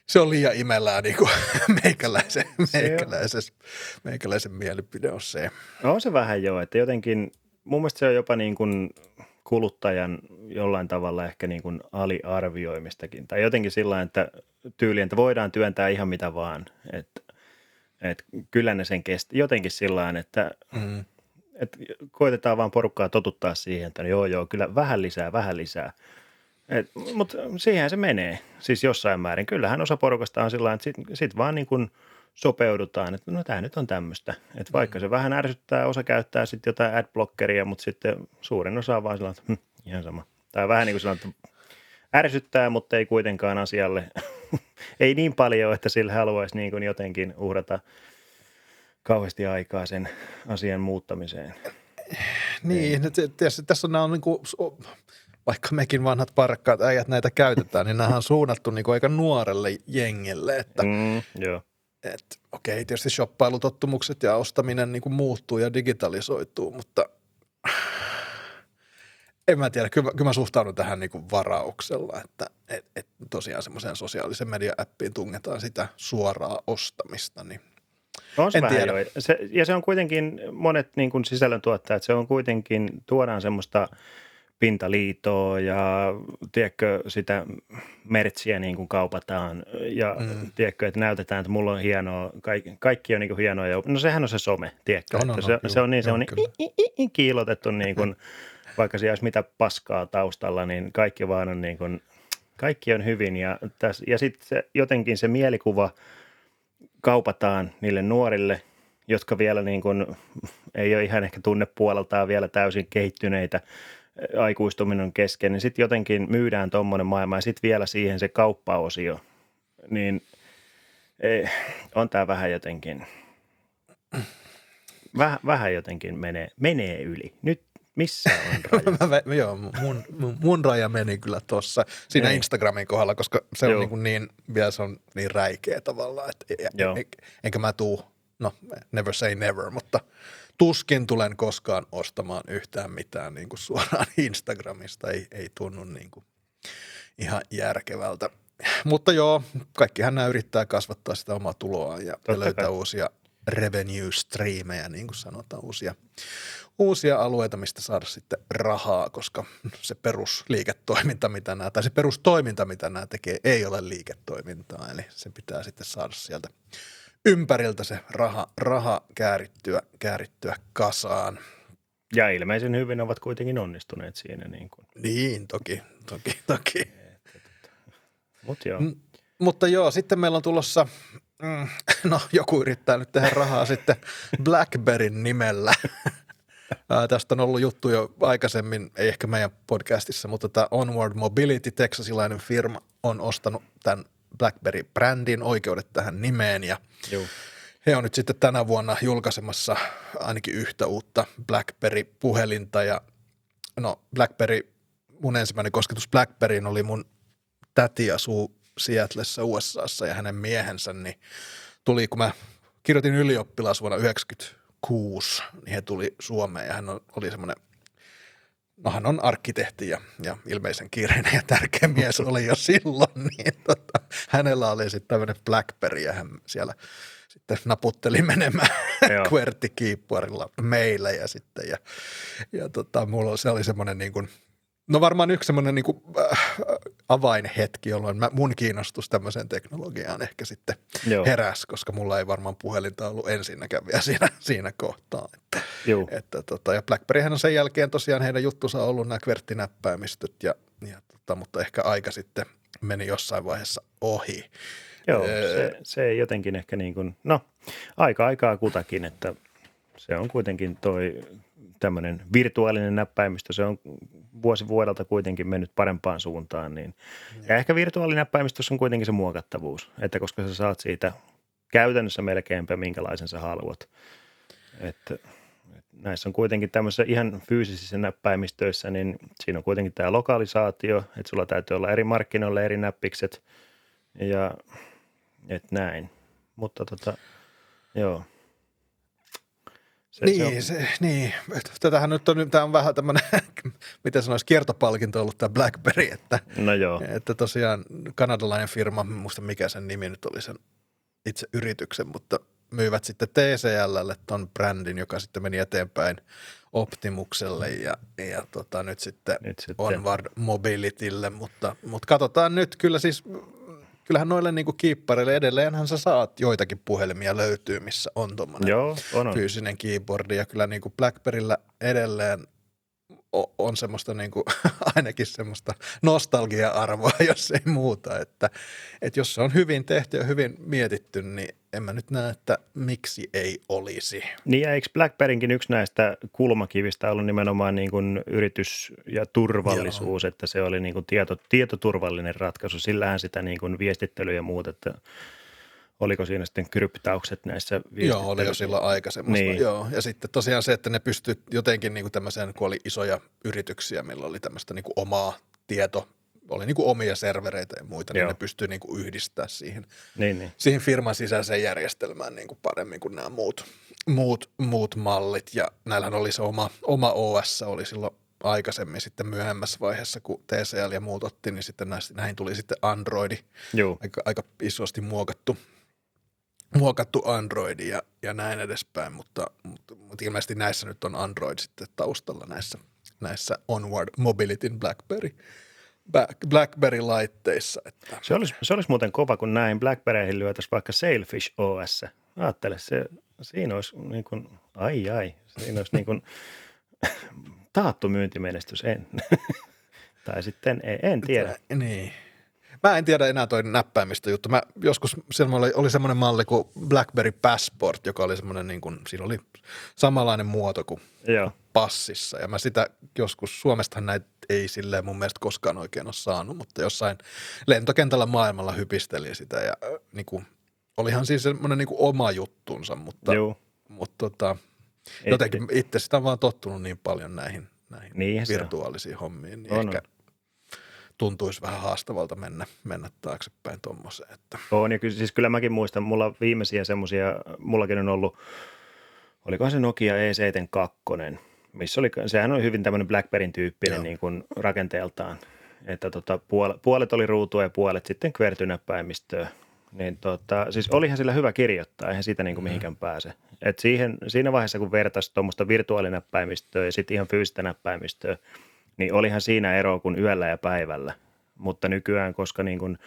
se on liian imellään niin kuin (laughs) meikäläisen, meikäläisen, meikäläisen mielipide on se. No on se vähän joo, että jotenkin mun mielestä se on jopa niin kuin kuluttajan jollain tavalla ehkä niin kuin aliarvioimistakin. Tai jotenkin sillä että tyyliin, että voidaan työntää ihan mitä vaan. Että, että kyllä ne sen kesti. Jotenkin sillä että, Mm. Että koitetaan vaan porukkaa totuttaa siihen, että no joo joo, kyllä vähän lisää, vähän lisää. Mutta siihen se menee, siis jossain määrin. Kyllähän osa porukasta on sillä että sitten sit vaan niin kuin sopeudutaan, että no tämä nyt on tämmöistä. Että vaikka se vähän ärsyttää, osa käyttää sitten jotain adblockeria, mutta sitten suurin osa on vaan sillä että hm, ihan sama. Tai vähän niin kuin sillä että ärsyttää, mutta ei kuitenkaan asialle, (laughs) ei niin paljon, että sillä haluaisi niin kuin jotenkin uhrata kauheasti aikaa sen asian muuttamiseen. Niin, tietysti tässä on nämä on niin kuin, vaikka mekin vanhat parkkaat äijät näitä käytetään, niin nämä on suunnattu niin kuin aika nuorelle jengelle, että Mm, joo. et, okei, tietysti shoppailutottumukset ja ostaminen niin kuin muuttuu ja digitalisoituu, mutta en mä tiedä, kyllä, mä- kyllä mä suhtaudun tähän niin kuin varauksella, että et, et tosiaan semmoiseen sosiaalisen media-appiin tungetaan sitä suoraa ostamista, niin On se En vähän tiedä. jo. Se, ja se on kuitenkin, monet niin kuin sisällöntuottajat, se on kuitenkin, tuodaan semmoista pintaliitoa ja tiedätkö, sitä mertsiä niin kuin kaupataan ja mm. tiedätkö, että näytetään, että mulla on hienoa, kaikki, kaikki on niin kuin hienoa. Ja, no sehän on se some, tiedätkö, On, että on, se, on, se on juu, niin, se on niin i- i- i- kiilotettu niin kuin, (laughs) vaikka siellä olisi mitä paskaa taustalla, niin kaikki vaan on niin kuin, kaikki on hyvin ja, ja sitten jotenkin se mielikuva kaupataan niille nuorille, jotka vielä niin kuin, ei ole ihan ehkä tunnepuoleltaan vielä täysin kehittyneitä, aikuistuminen kesken, niin sitten jotenkin myydään tuommoinen maailma ja sitten vielä siihen se kauppaosio, niin ei, on tämä vähän jotenkin, vähän, vähän jotenkin menee, menee yli. Nyt missä on (laughs) raja? Mä, vä- joo, mun, mun, mun raja meni kyllä tuossa siinä Niin. Instagramin kohdalla, koska se on Joo. niin, kuin niin, vielä se on niin räikeä tavallaan, että e- Joo. e- enkä mä tuu, no never say never, mutta tuskin tulen koskaan ostamaan yhtään mitään niin kuin suoraan (laughs) Instagramista, ei, ei tunnu niin kuin ihan järkevältä. Mutta joo, kaikkihan nämä yrittää kasvattaa sitä omaa tuloaan ja, Totta löytää kai. uusia revenue streamejä, niin kuin sanotaan, uusia, uusia alueita, mistä saada sitten rahaa, koska se perusliiketoiminta, mitä nämä, tai se perustoiminta, mitä nämä tekee, ei ole liiketoimintaa, eli se pitää sitten saada sieltä ympäriltä se raha, raha käärittyä, käärittyä kasaan. Ja ilmeisen hyvin ovat kuitenkin onnistuneet siinä. Niin kuin. Niin, toki, toki, toki. Mut joo. M- mutta joo, sitten meillä on tulossa, mm, (laughs) no joku yrittää nyt tehdä rahaa sitten Blackberryn nimellä. Ää, tästä on ollut juttu jo aikaisemmin, ei ehkä meidän podcastissa, mutta tämä Onward Mobility, teksasilainen firma, on ostanut tämän BlackBerry-brändin oikeudet tähän nimeen ja Joo. he on nyt sitten tänä vuonna julkaisemassa ainakin yhtä uutta BlackBerry-puhelinta ja no BlackBerry, mun ensimmäinen kosketus BlackBerryin oli mun täti asuu Seattlessa USAssa ja hänen miehensä, niin tuli, kun mä kirjoitin ylioppilas vuonna 1996, niin he tuli Suomeen ja hän on- oli semmoinen No hän on arkkitehti ja, ja ilmeisen kiireinen ja tärkeä mies oli jo silloin, (laughs) niin tota, hänellä oli sitten tämmöinen Blackberry ja hän siellä sitten naputteli menemään. (laughs) QWERTY-kiippuarilla meille sitten ja, ja tota, mulla se oli semmoinen niin kuin, no varmaan yksi semmoinen niin kuin, äh, avainhetki, jolloin mä, mun kiinnostus tämmöiseen teknologiaan ehkä sitten Joo. heräsi, koska mulla ei varmaan puhelinta ollut ensinnäkään vielä siinä, (laughs) siinä kohtaa. Että, Joo. että tota, ja BlackBerryhän on sen jälkeen tosiaan heidän juttunsa ollut nämä kverttinäppäimistöt, ja, ja tota, mutta ehkä aika sitten meni jossain vaiheessa ohi. Joo, Öö. se, se jotenkin ehkä niin kuin, no aika aikaa kutakin, että se on kuitenkin toi tämmöinen virtuaalinen näppäimistö, se on vuosi vuodelta kuitenkin mennyt parempaan suuntaan. Niin. Ja ehkä virtuaalinäppäimistössä on kuitenkin se muokattavuus, että koska sä saat siitä käytännössä melkeinpä minkälaisen sä haluat. Että, että näissä on kuitenkin tämmöisissä ihan fyysisissä näppäimistöissä, niin siinä on kuitenkin tämä lokalisaatio, että sulla täytyy olla eri markkinoille eri näppikset ja et näin. Mutta tota, joo. Se, niin, se on, se, niin, tätähän nyt on, tämä on vähän tämmöinen, (laughs) miten sanoisi, kiertopalkinto ollut tämä BlackBerry, että, no joo, että tosiaan kanadalainen firma, muista mikä sen nimi nyt oli sen itse yrityksen, mutta myivät sitten TCLlle ton brändin, joka sitten meni eteenpäin Optimukselle ja, ja tota, nyt sitten nyt sitten. Onward Mobilitylle, mutta, mutta katsotaan nyt, kyllä siis, kyllähän noille niinku kiippareille edelleenhän sä saat joitakin puhelimia löytyy, missä on tuommoinen fyysinen keyboardi. Ja kyllä niinku Blackberryllä edelleen on semmoista niin kuin, (laughs) ainakin semmoista nostalgia-arvoa, (laughs) jos ei muuta. Että, että jos se on hyvin tehty ja hyvin mietitty, niin en mä nyt näe, että miksi ei olisi. Niin ja eikö BlackBerrynkin yksi näistä kulmakivistä ollut nimenomaan niin kuin yritys ja turvallisuus, Joo. että se oli niin kuin tieto, tietoturvallinen ratkaisu. Sillähän sitä niin kuin viestittelyä ja muuta, että oliko siinä sitten kryptaukset näissä Joo, oli jo silloin aika semmoista. Niin. Joo. Ja sitten tosiaan se, että ne pystyi jotenkin niin kuin tämmöiseen, kun oli isoja yrityksiä, millä oli tämmöistä niin kuin omaa tieto, oli niin kuin omia servereitä ja muita, niin Joo. niin ne pystyi niin kuin yhdistää siihen, niin, niin. siihen firman sisäiseen järjestelmään niin kuin paremmin kuin nämä muut, muut, muut mallit. Ja näillähän oli se oma, oma OS, oli silloin aikaisemmin sitten myöhemmässä vaiheessa, kun TCL ja muut otti, niin sitten näihin tuli sitten Androidi, Joo. Aika, aika isosti muokattu, muokattu Android ja, ja näin edespäin, mutta, mutta, mutta, ilmeisesti näissä nyt on Android sitten taustalla näissä, näissä Onward Mobilityn BlackBerry BlackBerry-laitteissa. Että. Se, olisi, se olisi muuten kova, kun näin BlackBerryihin lyötäisiin vaikka Sailfish OS. Ajattele, se, siinä olisi niin kuin, ai ai, siinä olisi niin kuin, (laughs) taattu myyntimenestys, en. (laughs) tai sitten en, en tiedä. Niin. Mä en tiedä enää toi näppäimistä juttu. Mä joskus oli, oli semmoinen malli kuin BlackBerry Passport, joka oli semmoinen niin kuin, siinä oli samanlainen muoto kuin Joo. passissa. Ja mä sitä joskus, Suomestahan näitä ei silleen mun mielestä koskaan oikein ole saanut, mutta jossain lentokentällä maailmalla hypisteli sitä ja niin kuin, olihan siis semmoinen niin kuin oma juttunsa, mutta, Joo. mutta tota, jotenkin itse sitä on vaan tottunut niin paljon näihin, näihin niin virtuaalisiin hommiin, niin on, ehkä – tuntuisi vähän haastavalta mennä, mennä taaksepäin tuommoiseen. Että. On ja kyllä, siis kyllä mäkin muistan, mulla viimeisiä semmoisia, mullakin on ollut, olikohan se Nokia E72, missä oli, sehän on hyvin tämmöinen BlackBerryn tyyppinen Joo. niin kuin rakenteeltaan, että tota, puolet, puolet oli ruutua ja puolet sitten kvertynäppäimistöä. Niin tota, siis olihan sillä hyvä kirjoittaa, eihän siitä niin kuin mihinkään pääse. Et siihen, siinä vaiheessa, kun vertaisi tuommoista virtuaalinäppäimistöä ja sitten ihan fyysistä näppäimistöä, niin olihan siinä ero kuin yöllä ja päivällä. Mutta nykyään, koska niin kuin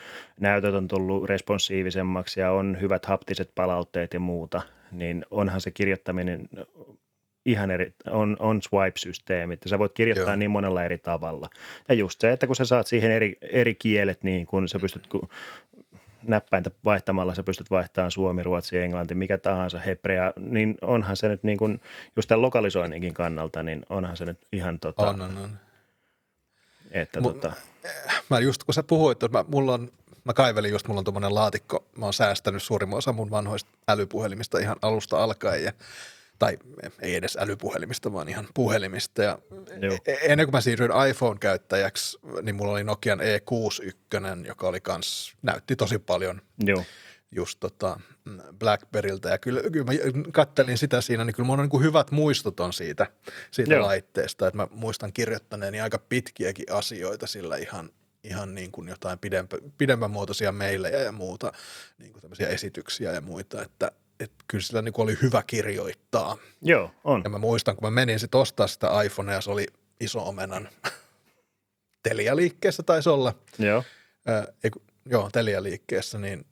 näytöt on tullut responsiivisemmaksi ja on hyvät haptiset palautteet ja muuta, niin onhan se kirjoittaminen ihan eri, on, on swipe-systeemi, että sä voit kirjoittaa Joo. niin monella eri tavalla. Ja just se, että kun sä saat siihen eri, eri kielet, niin kun sä pystyt kun näppäintä vaihtamalla, sä pystyt vaihtamaan suomi, ruotsi, englanti, mikä tahansa, hebrea, niin onhan se nyt niin kuin, just tämän lokalisoinninkin kannalta, niin onhan se nyt ihan tota, on, on, on. Että M- tota... Mä just kun sä puhuit, että mä, mulla on, mä kaivelin just, mulla on tuommoinen laatikko, mä oon säästänyt suurimman osa mun vanhoista älypuhelimista ihan alusta alkaen ja tai ei edes älypuhelimista, vaan ihan puhelimista. Ja e- ennen kuin mä siirryin iPhone-käyttäjäksi, niin mulla oli Nokian E61, joka oli kans, näytti tosi paljon. Joo just tota Blackberryltä ja kyllä, kyllä mä kattelin sitä siinä, niin kyllä mulla on niin hyvät muistot on siitä, siitä Joo. laitteesta, että mä muistan kirjoittaneeni aika pitkiäkin asioita sillä ihan, ihan niin kuin jotain pidempä, pidemmän muotoisia meilejä ja muuta, niin kuin tämmöisiä esityksiä ja muita, että, että kyllä sillä niin oli hyvä kirjoittaa. Joo, on. Ja mä muistan, kun mä menin sitten ostaa sitä iPhonea, se oli iso omenan (laughs) Telia-liikkeessä taisi olla. Joo. Äh, ei, joo, Telia-liikkeessä, niin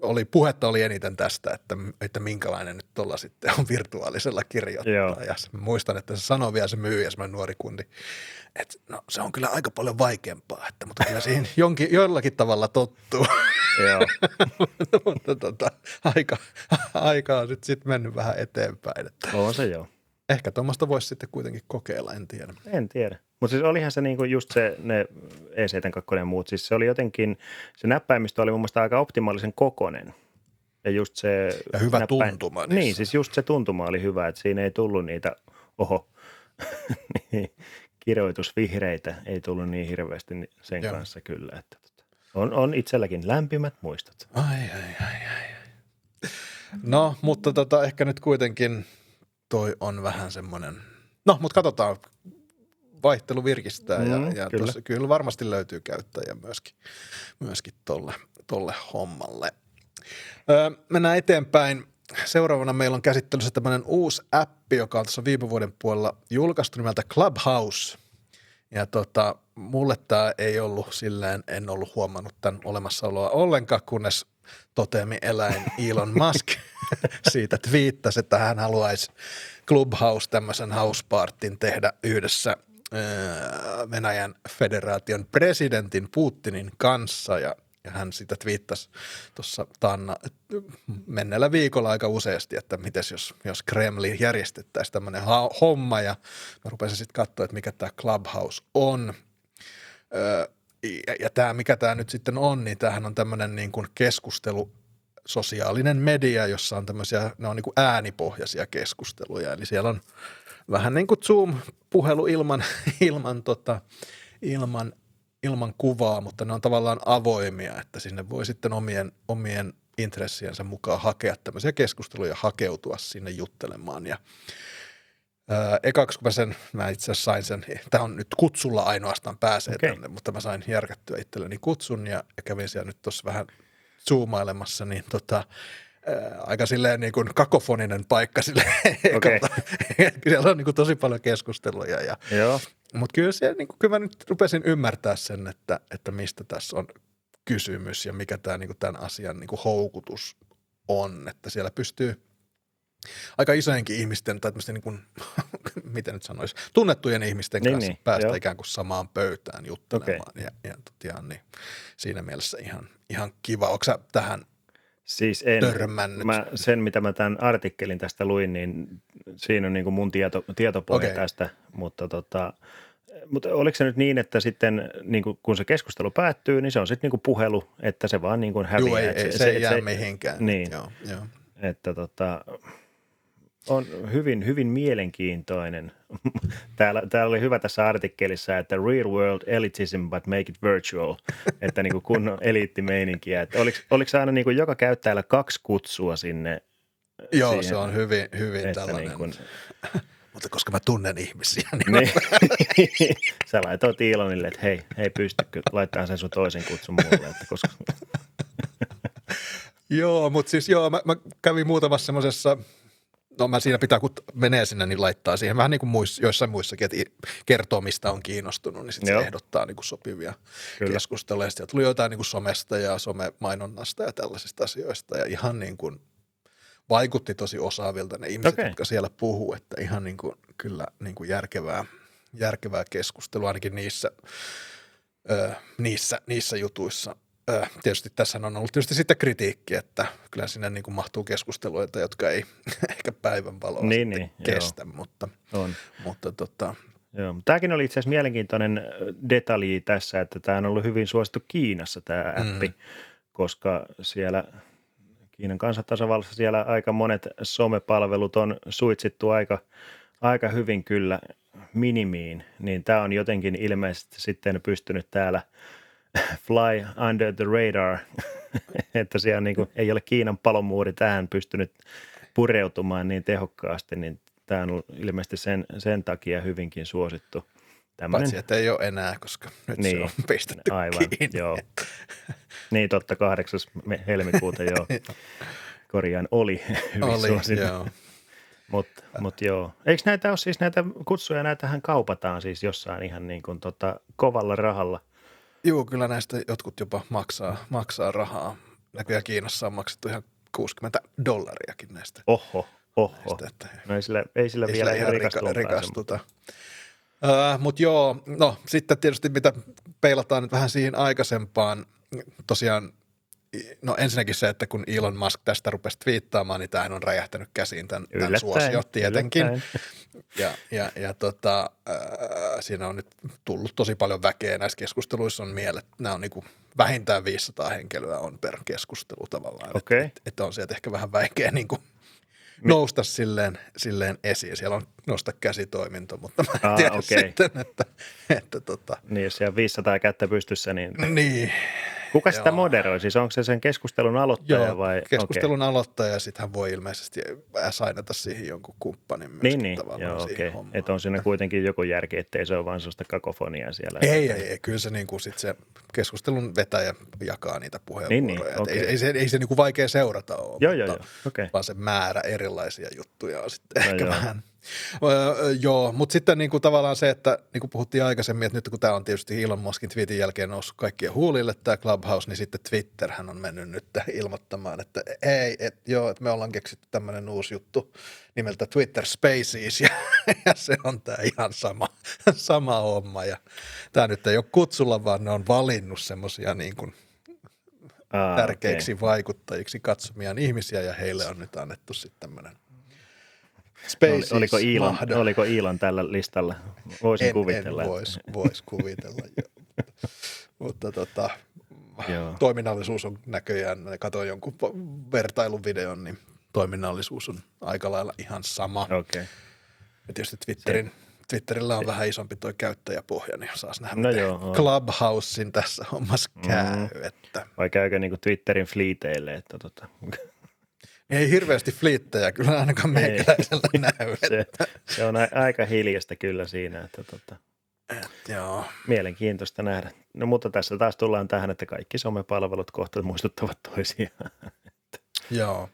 oli, puhetta oli eniten tästä, että, että minkälainen nyt tuolla sitten on virtuaalisella kirjoittaa. Ja muistan, että se sanoi vielä se myyjä, semmoinen nuori kundi, että no, se on kyllä aika paljon vaikeampaa, että, mutta kyllä siihen (laughs) jonkin, jollakin tavalla tottuu. Joo. (laughs) mutta tota, aika, aika on sitten sit mennyt vähän eteenpäin. Että. On se joo. Ehkä tuommoista voisi sitten kuitenkin kokeilla, en tiedä. En tiedä. Mutta siis olihan se niinku just se, ne E72 ja muut, siis se oli jotenkin, se näppäimistö oli mun mielestä aika optimaalisen kokonen. Ja just se... Ja hyvä näppäin, tuntuma. Niissä. Niin, siis just se tuntuma oli hyvä, että siinä ei tullut niitä, oho, (laughs) niin, kirjoitusvihreitä ei tullut niin hirveästi sen Joo. kanssa kyllä. Että tota, on, on itselläkin lämpimät muistot. Ai, ai, ai, ai. No, mutta tota, ehkä nyt kuitenkin toi on vähän semmoinen, no, mutta katsotaan, vaihtelu virkistää mm, ja, ja kyllä. Tossa, kyllä varmasti löytyy käyttäjä myöskin, myöskin tolle, tolle hommalle. Öö, mennään eteenpäin. Seuraavana meillä on käsittelyssä tämmöinen uusi appi, joka on tuossa viime vuoden puolella julkaistu nimeltä Clubhouse. Ja tota, mulle tämä ei ollut silleen, en ollut huomannut tämän olemassaoloa ollenkaan, kunnes toteami eläin Elon Musk (laughs) siitä twiittasi, että hän haluaisi Clubhouse tämmöisen housepartin tehdä yhdessä Venäjän federaation presidentin Putinin kanssa ja, ja hän sitä twiittasi tuossa Tanna menneellä viikolla aika useasti, että mites jos, jos Kremli järjestettäisiin tämmöinen homma ja mä rupesin sitten katsoa, että mikä tämä Clubhouse on. Öö, ja, ja tämä, mikä tämä nyt sitten on, niin tämähän on tämmöinen niin kuin keskustelu, sosiaalinen media, jossa on tämmöisiä, ne on niin kuin äänipohjaisia keskusteluja. Eli siellä on vähän niin kuin Zoom-puhelu ilman, (laughs) ilman, tota, ilman, ilman kuvaa, mutta ne on tavallaan avoimia, että sinne voi sitten omien, omien intressiensä mukaan hakea tämmöisiä keskusteluja, hakeutua sinne juttelemaan. Ja ää, ekaksi kun mä sen, mä itse asiassa sain sen, tämä on nyt kutsulla ainoastaan pääsee okay. tänne, mutta mä sain järkättyä itselleni kutsun ja, ja kävin siellä nyt tuossa vähän zoomailemassa, niin tota, aika silleen niin kuin kakofoninen paikka silleen. Okay. (laughs) (laughs) siellä on niin kuin tosi paljon keskusteluja. Ja, Joo. Mutta kyllä, siellä, niin kuin, kyllä mä nyt rupesin ymmärtää sen, että, että mistä tässä on kysymys ja mikä tämä, niin kuin tämän asian niin kuin houkutus on. Että siellä pystyy aika isojenkin ihmisten, tai niin kuin, (laughs) miten nyt sanoisi, tunnettujen ihmisten niin, kanssa niin, päästä joo. ikään kuin samaan pöytään juttelemaan. Okay. Ja, ja tosiaan, niin siinä mielessä ihan, ihan kiva. Onko sä tähän Siis en, törmännyt. Mä, sen, mitä mä tämän artikkelin tästä luin, niin siinä on niin kuin mun tieto, tietopohja okay. tästä, mutta tota, mutta oliko se nyt niin, että sitten niin kuin, kun se keskustelu päättyy, niin se on sitten niin kuin puhelu, että se vaan niin kuin häviää. Joo, ei, ei se, se, ei jää se, mihinkään. Niin, joo, joo. että tota, on hyvin, hyvin mielenkiintoinen. (laughs) Täällä, täällä oli hyvä tässä artikkelissa, että real world elitism but make it virtual, (laughs) että niin kuin kunnon eliittimeininkiä. Että oliko, oliko aina niin kuin joka käyttäjällä kaksi kutsua sinne? Joo, siihen, se on hyvin, hyvin tällainen. Niin kuin, (laughs) mutta koska mä tunnen ihmisiä, niin, niin. Sä laitoit Ilonille, että hei, hei pystykö laittaa sen sun toisen kutsun mulle, että koska... joo, mutta siis joo, mä, mä kävin muutamassa semmoisessa – no mä siinä pitää, kun menee sinne, niin laittaa siihen vähän niin kuin muissa, joissain muissakin, että kertoo, mistä on kiinnostunut, niin sitten se ehdottaa niin kuin sopivia Kyllä. keskusteluja. Sitten tuli jotain niin kuin somesta ja somemainonnasta ja tällaisista asioista ja ihan niin kuin vaikutti tosi osaavilta ne ihmiset, okay. jotka siellä puhuu, että ihan niin kuin, kyllä niin kuin järkevää, järkevää keskustelua ainakin niissä, ö, niissä, niissä jutuissa – tietysti tässä on ollut tietysti sitten kritiikki, että kyllä sinne niin kuin mahtuu keskusteluita, jotka ei (laughs) ehkä päivän valoa niin, niin, kestä, joo. mutta, on. mutta tota, Joo, tämäkin oli itse asiassa mielenkiintoinen detalji tässä, että tämä on ollut hyvin suosittu Kiinassa tämä appi, mm. koska siellä Kiinan kansantasavallassa siellä aika monet somepalvelut on suitsittu aika, aika hyvin kyllä minimiin, niin tämä on jotenkin ilmeisesti sitten pystynyt täällä – (laughs) fly under the radar, (laughs) että siellä niin kuin, ei ole Kiinan palomuuri tähän pystynyt pureutumaan niin tehokkaasti, niin tämä on ilmeisesti sen, sen takia hyvinkin suosittu. Tällainen... Paitsi, että ei ole enää, koska nyt niin, se on pistetty aivan, kiinni. Joo. niin totta, 8. helmikuuta (laughs) joo. Korjaan oli hyvin oli, suosittu. joo. Mutta mut joo. Eikö näitä ole siis näitä kutsuja, näitähän kaupataan siis jossain ihan niin kuin tota, kovalla rahalla – Joo, kyllä näistä jotkut jopa maksaa, maksaa rahaa. Näköjään Kiinassa on maksettu ihan 60 dollariakin näistä. Oho, oho. Näistä, että no ei sillä, ei sillä ei vielä ihan rikastuta. rikastuta. Uh, Mutta joo, no sitten tietysti mitä peilataan nyt vähän siihen aikaisempaan, tosiaan No ensinnäkin se, että kun Elon Musk tästä rupesi twiittaamaan, niin tämähän on räjähtänyt käsiin tämän, tämän suosio tietenkin. Ja, ja, ja tota, äh, siinä on nyt tullut tosi paljon väkeä näissä keskusteluissa on mielet, nämä on niin kuin vähintään 500 henkilöä on per keskustelu tavallaan. Okay. Että et on sieltä ehkä vähän vaikea (laughs) niin kuin nousta silleen, silleen esiin. Siellä on nosta käsitoiminto, mutta mä en Aa, tiedä okay. sitten, että, että tota... Niin, jos siellä 500 kättä pystyssä, niin... Niin, Kuka sitä moderoi? Siis onko se sen keskustelun aloittaja Joo, vai? keskustelun okay. aloittaja ja sitten hän voi ilmeisesti sainata siihen jonkun kumppanin myös niin, niin. Joo, okay. Että on siinä kuitenkin joku järki, ettei se ole vain sellaista kakofoniaa siellä. Ei, ei, ei. Kyllä se, niin kuin sit se keskustelun vetäjä jakaa niitä puheenvuoroja. Niin, niin. Okay. Ei, ei, se, ei se niin kuin vaikea seurata ole, joo, mutta joo, joo. Okay. vaan se määrä erilaisia juttuja on sitten no, ehkä joo. vähän joo, mutta sitten niin kuin tavallaan se, että niin kuin puhuttiin aikaisemmin, että nyt kun tämä on tietysti Elon Muskin tweetin jälkeen noussut kaikkien huulille tämä Clubhouse, niin sitten Twitterhän on mennyt nyt ilmoittamaan, että ei, et, joo, että me ollaan keksitty tämmöinen uusi juttu nimeltä Twitter Spaces ja, (laughs) ja se on tämä ihan sama, (laughs) sama homma. Ja tämä nyt ei ole kutsulla, vaan ne on valinnut semmoisia niin kuin Aa, tärkeiksi okay. vaikuttajiksi katsomiaan ihmisiä ja heille on nyt annettu sitten tämmöinen Spaces oliko, Iilan, oliko Iilan tällä listalla? Voisin en, kuvitella. En vois, vois kuvitella, jo. mutta tota, Joo. toiminnallisuus on näköjään, katsoin jonkun vertailuvideon, niin toiminnallisuus on aika lailla ihan sama. Okay. Ja tietysti Twitterin, Se, Twitterillä on vähän isompi tuo käyttäjäpohja, niin saas nähdä, no joo, Clubhousein tässä hommassa mm. käy. Mm. Että. Vai käykö niin Twitterin fliiteille, että tota. Ei hirveästi fliittejä kyllä ainakaan meikäläisellä (laughs) näy. Se, se, on aika hiljasta kyllä siinä, että tota, Et, joo. mielenkiintoista nähdä. No mutta tässä taas tullaan tähän, että kaikki somepalvelut kohta muistuttavat toisiaan. (laughs) Joo.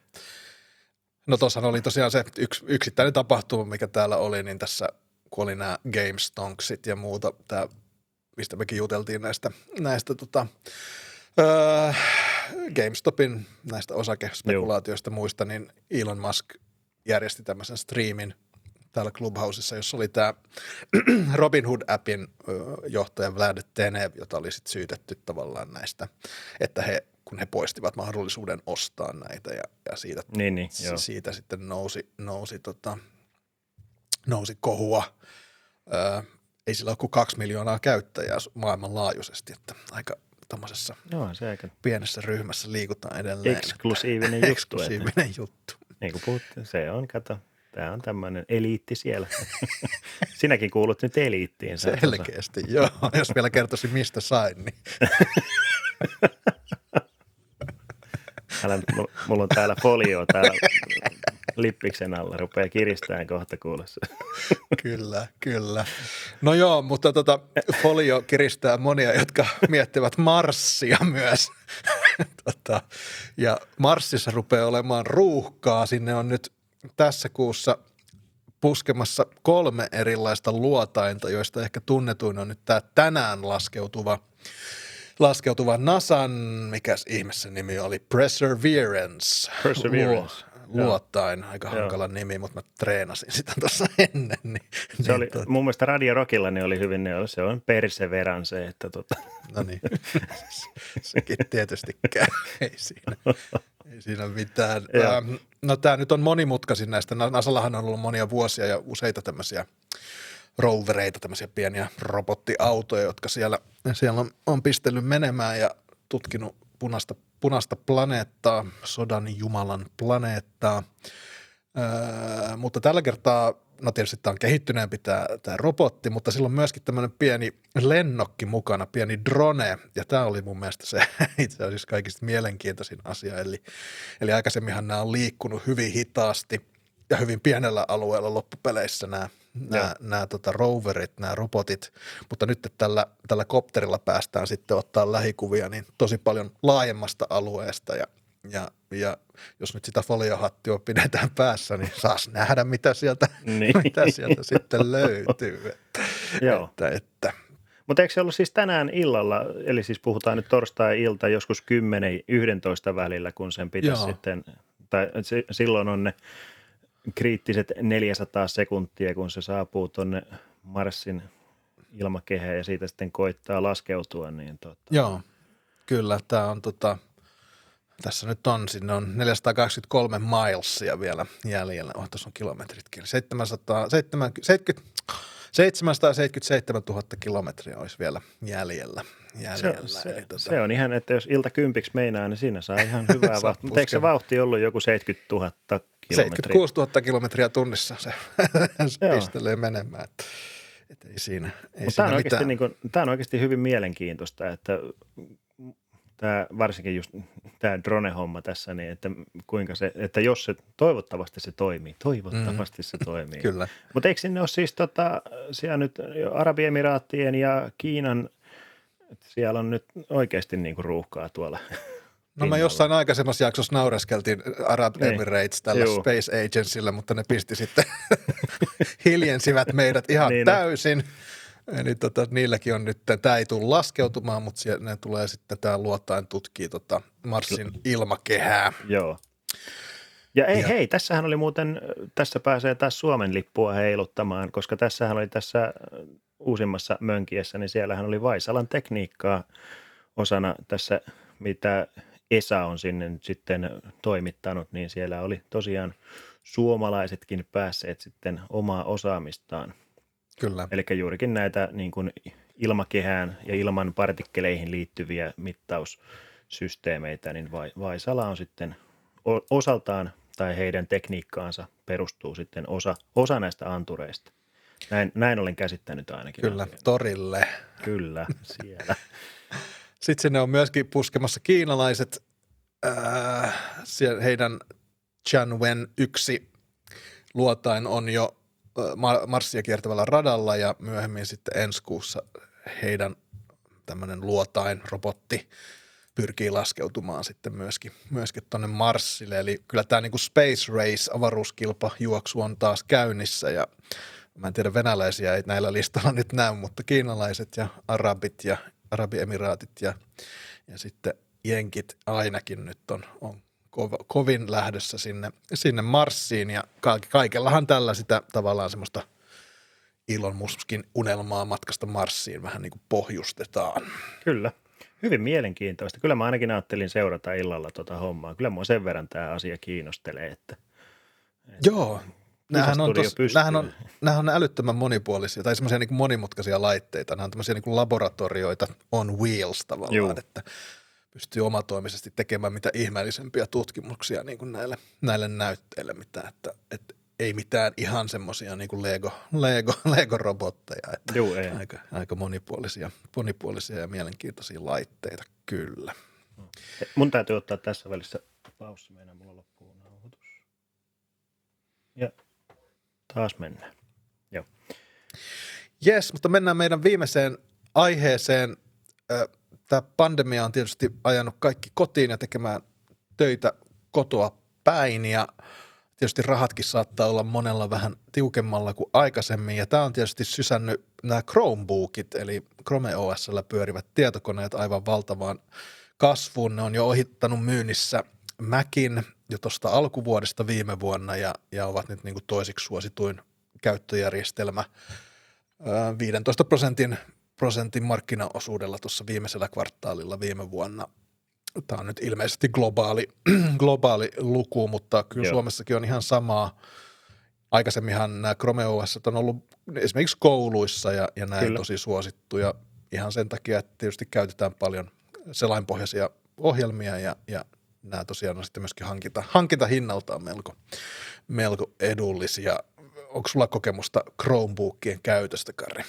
No tuossahan oli tosiaan se yks, yksittäinen tapahtuma, mikä täällä oli, niin tässä kun oli nämä GameStonksit ja muuta, tämä, mistä mekin juteltiin näistä, näistä tota, öö, GameStopin näistä osakespekulaatioista muista, niin Elon Musk järjesti tämmöisen streamin täällä Clubhouseissa, jossa oli tämä (clears throat) Robinhood-appin johtaja Vlad Tenev, jota oli sitten syytetty tavallaan näistä, että he kun he poistivat mahdollisuuden ostaa näitä ja, ja siitä, niin, niin, siitä sitten nousi, nousi, tota, nousi kohua. Öö, ei sillä ole kuin kaksi miljoonaa käyttäjää maailmanlaajuisesti, että aika tämmöisessä no, pienessä ryhmässä liikutaan edelleen. Eksklusiivinen juttu. Eksklusiivinen juttu. Niin kuin puhuttiin, se on, kato, tämä on tämmöinen eliitti siellä. (laughs) Sinäkin kuulut nyt eliittiin. Selkeästi, joo. Jos vielä kertoisin, mistä sain, niin (laughs) Älä, mulla on täällä folio täällä lippiksen alla, rupeaa kiristään kohta kuulossa. (laughs) Kyllä, kyllä. No joo, mutta tota, folio kiristää monia, jotka miettivät Marssia myös. (laughs) tota, ja Marsissa rupeaa olemaan ruuhkaa. Sinne on nyt tässä kuussa puskemassa kolme erilaista luotainta, joista ehkä tunnetuin on nyt tämä tänään laskeutuva – laskeutuva NASAn, mikäs ihmeessä nimi oli, Perseverance. Perseverance. Luottain, aika Joo. hankala nimi, mutta mä treenasin sitä tuossa (laughs) ennen. Niin, se niin, oli, tot... mun mielestä Radio Rockilla ne oli hyvin, ne oli, se on Perseverance, että tota. No niin, (laughs) sekin tietysti käy, (laughs) ei siinä, ei siinä mitään. Ähm, no tämä nyt on monimutkaisin näistä, NASAllahan on ollut monia vuosia ja useita tämmöisiä rovereita, tämmöisiä pieniä robottiautoja, jotka siellä, siellä on, on pistellyt menemään ja tutkinut punaista, punaista planeettaa, sodan jumalan planeettaa. Öö, mutta tällä kertaa, no tietysti tämä on kehittyneempi tämä, tämä robotti, mutta sillä on myöskin tämmöinen pieni lennokki mukana, pieni drone, ja tämä oli mun mielestä se (laughs) itse asiassa kaikista mielenkiintoisin asia, eli, eli aikaisemminhan nämä on liikkunut hyvin hitaasti ja hyvin pienellä alueella loppupeleissä nämä nämä, nämä tota roverit, nämä robotit, mutta nyt tällä, tällä kopterilla päästään sitten ottaa lähikuvia niin tosi paljon laajemmasta alueesta ja, ja, ja jos nyt sitä foliohattia pidetään päässä, niin saas nähdä, mitä sieltä, (laughs) niin. mitä sieltä sitten löytyy. Että, Joo. Että, että. Mutta eikö se ollut siis tänään illalla, eli siis puhutaan nyt torstai-ilta joskus 10-11 välillä, kun sen pitäisi Joo. sitten, tai silloin on ne kriittiset 400 sekuntia, kun se saapuu tuonne Marsin ilmakehään ja siitä sitten koittaa laskeutua. Niin tota. Joo, kyllä. Tämä on tota, tässä nyt on, sinne on 423 milesia vielä jäljellä. Oh, tuossa on kilometritkin. 700, 70, 777 000 kilometriä olisi vielä jäljellä. jäljellä. Se, se, tota... se on ihan, että jos ilta kympiksi meinaa, niin siinä saa ihan hyvää (laughs) vauhtia. Mutta eikö se vauhti ollut joku 70 000 76 000 kilometriä tunnissa se, (laughs) se pistelee menemään. Että, että ei siinä, ei siinä tämä, on mitään. Niin kuin, tämä on oikeasti hyvin mielenkiintoista, että tämä, varsinkin just tämä drone-homma tässä, niin että kuinka se, että jos se, toivottavasti se toimii, toivottavasti mm. se (laughs) toimii. Kyllä. Mutta eikö sinne ole siis tota, siellä nyt Arabiemiraattien ja Kiinan, että siellä on nyt oikeasti niin kuin ruuhkaa tuolla (laughs) No me jossain aikaisemmassa jaksossa naureskeltiin Arab niin. Emirates tällä Juu. Space Agencyllä, mutta ne pisti sitten, (laughs) hiljensivät meidät ihan niin täysin. Eli tota, niilläkin on nyt, tämä ei tule laskeutumaan, mutta siellä, ne tulee sitten, tämä luottaen tutkii tota Marsin ilmakehää. Joo. Ja ei, ja. hei, tässähän oli muuten, tässä pääsee taas Suomen lippua heiluttamaan, koska tässähän oli tässä uusimmassa mönkiessä, niin siellähän oli Vaisalan tekniikkaa osana tässä, mitä ESA on sinne nyt sitten toimittanut, niin siellä oli tosiaan suomalaisetkin päässeet sitten omaa osaamistaan. Kyllä. Eli juurikin näitä niin kuin ilmakehään ja ilman partikkeleihin liittyviä mittaussysteemeitä, niin Vaisala on sitten osaltaan tai heidän tekniikkaansa perustuu sitten osa, osa näistä antureista. Näin, näin olen käsittänyt ainakin. Kyllä, asian. torille. Kyllä, siellä. (laughs) Sitten sinne on myöskin puskemassa kiinalaiset. Äh, heidän Chanwen yksi luotain on jo Marssia kiertävällä radalla ja myöhemmin sitten ensi kuussa heidän tämmöinen luotain robotti pyrkii laskeutumaan sitten myöskin, myöskin tuonne Marsille. Eli kyllä tämä niin kuin Space Race avaruuskilpa juoksu on taas käynnissä ja mä en tiedä venäläisiä ei näillä listalla nyt näy, mutta kiinalaiset ja arabit ja arabiemiraatit ja, ja sitten jenkit ainakin nyt on, on kovin lähdössä sinne, sinne Marsiin ja kaikellahan tällä sitä tavallaan semmoista Elon Muskin unelmaa matkasta Marsiin vähän niin kuin pohjustetaan. Kyllä. Hyvin mielenkiintoista. Kyllä mä ainakin ajattelin seurata illalla tuota hommaa. Kyllä mua sen verran tämä asia kiinnostelee, että, että Joo, Nämähän on, tos, nämähän, on, nämähän on älyttömän monipuolisia tai semmoisia niin monimutkaisia laitteita. Nämä on tämmöisiä niin laboratorioita on wheels tavallaan, Juu. että pystyy omatoimisesti tekemään mitä ihmeellisempiä tutkimuksia niin kuin näille, näille näytteille, mitä, että, että ei mitään ihan semmoisia niin kuin Lego, Lego, Lego-robotteja, että Juu, ei. Aika, aika monipuolisia, monipuolisia ja mielenkiintoisia laitteita, kyllä. Mun täytyy ottaa tässä välissä paussi, meidän mulla loppuu nauhoitus. Ja taas mennään. Joo. Yes, mutta mennään meidän viimeiseen aiheeseen. Tämä pandemia on tietysti ajanut kaikki kotiin ja tekemään töitä kotoa päin ja tietysti rahatkin saattaa olla monella vähän tiukemmalla kuin aikaisemmin ja tämä on tietysti sysännyt nämä Chromebookit eli Chrome OSllä pyörivät tietokoneet aivan valtavaan kasvuun. Ne on jo ohittanut myynnissä Macin jo tuosta alkuvuodesta viime vuonna ja, ja ovat nyt niin kuin toisiksi suosituin käyttöjärjestelmä 15 prosentin, prosentin markkinaosuudella tuossa viimeisellä kvartaalilla viime vuonna. Tämä on nyt ilmeisesti globaali, (clears throat) globaali luku, mutta kyllä Joo. Suomessakin on ihan samaa. Aikaisemminhan nämä Chrome OS on ollut esimerkiksi kouluissa ja, ja näin kyllä. tosi suosittuja ihan sen takia, että tietysti käytetään paljon selainpohjaisia ohjelmia ja, ja nämä tosiaan on sitten myöskin hankinta, hankintahinnaltaan melko, melko edullisia. Onko sulla kokemusta Chromebookien käytöstä, Kari?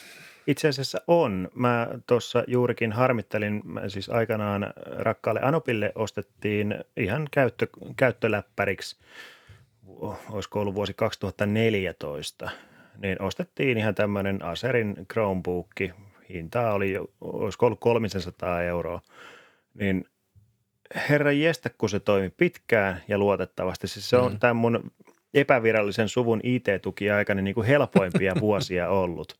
Itse asiassa on. Mä tuossa juurikin harmittelin, mä siis aikanaan rakkaalle Anopille ostettiin ihan käyttö, käyttöläppäriksi, olisiko ollut vuosi 2014, niin ostettiin ihan tämmöinen Aserin Chromebook, hinta oli, olisiko ollut 300 euroa, niin herra jestä, kun se toimi pitkään ja luotettavasti. Siis se on mm. tämän mun epävirallisen suvun IT-tukiaikana niin kuin helpoimpia (laughs) vuosia ollut.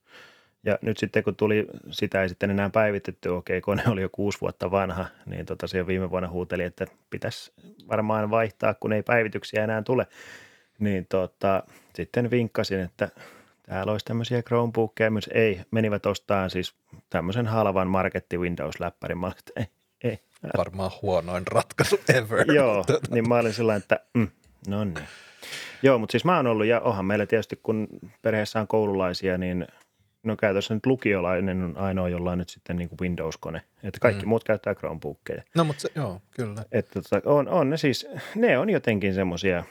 Ja nyt sitten kun tuli, sitä ei sitten enää päivitetty, okei, kone oli jo kuusi vuotta vanha, niin tota se viime vuonna huuteli, että pitäisi varmaan vaihtaa, kun ei päivityksiä enää tule. Niin tota, sitten vinkkasin, että täällä olisi tämmöisiä Chromebookia myös. Ei, menivät ostamaan siis tämmöisen halvan marketti Windows-läppärin. Mä olin, ei, ei. Varmaan huonoin ratkaisu ever. Joo, (laughs) niin mä olin sillä että mm, no niin. Joo, mutta siis mä oon ollut, ja onhan meillä tietysti, kun perheessä on koululaisia, niin no käytössä nyt lukiolainen on ainoa, jolla on nyt sitten niin kuin Windows-kone. Että kaikki mm. muut käyttää Chromebookia. No mutta se, joo, kyllä. Että tota, on, on ne siis, ne on jotenkin semmoisia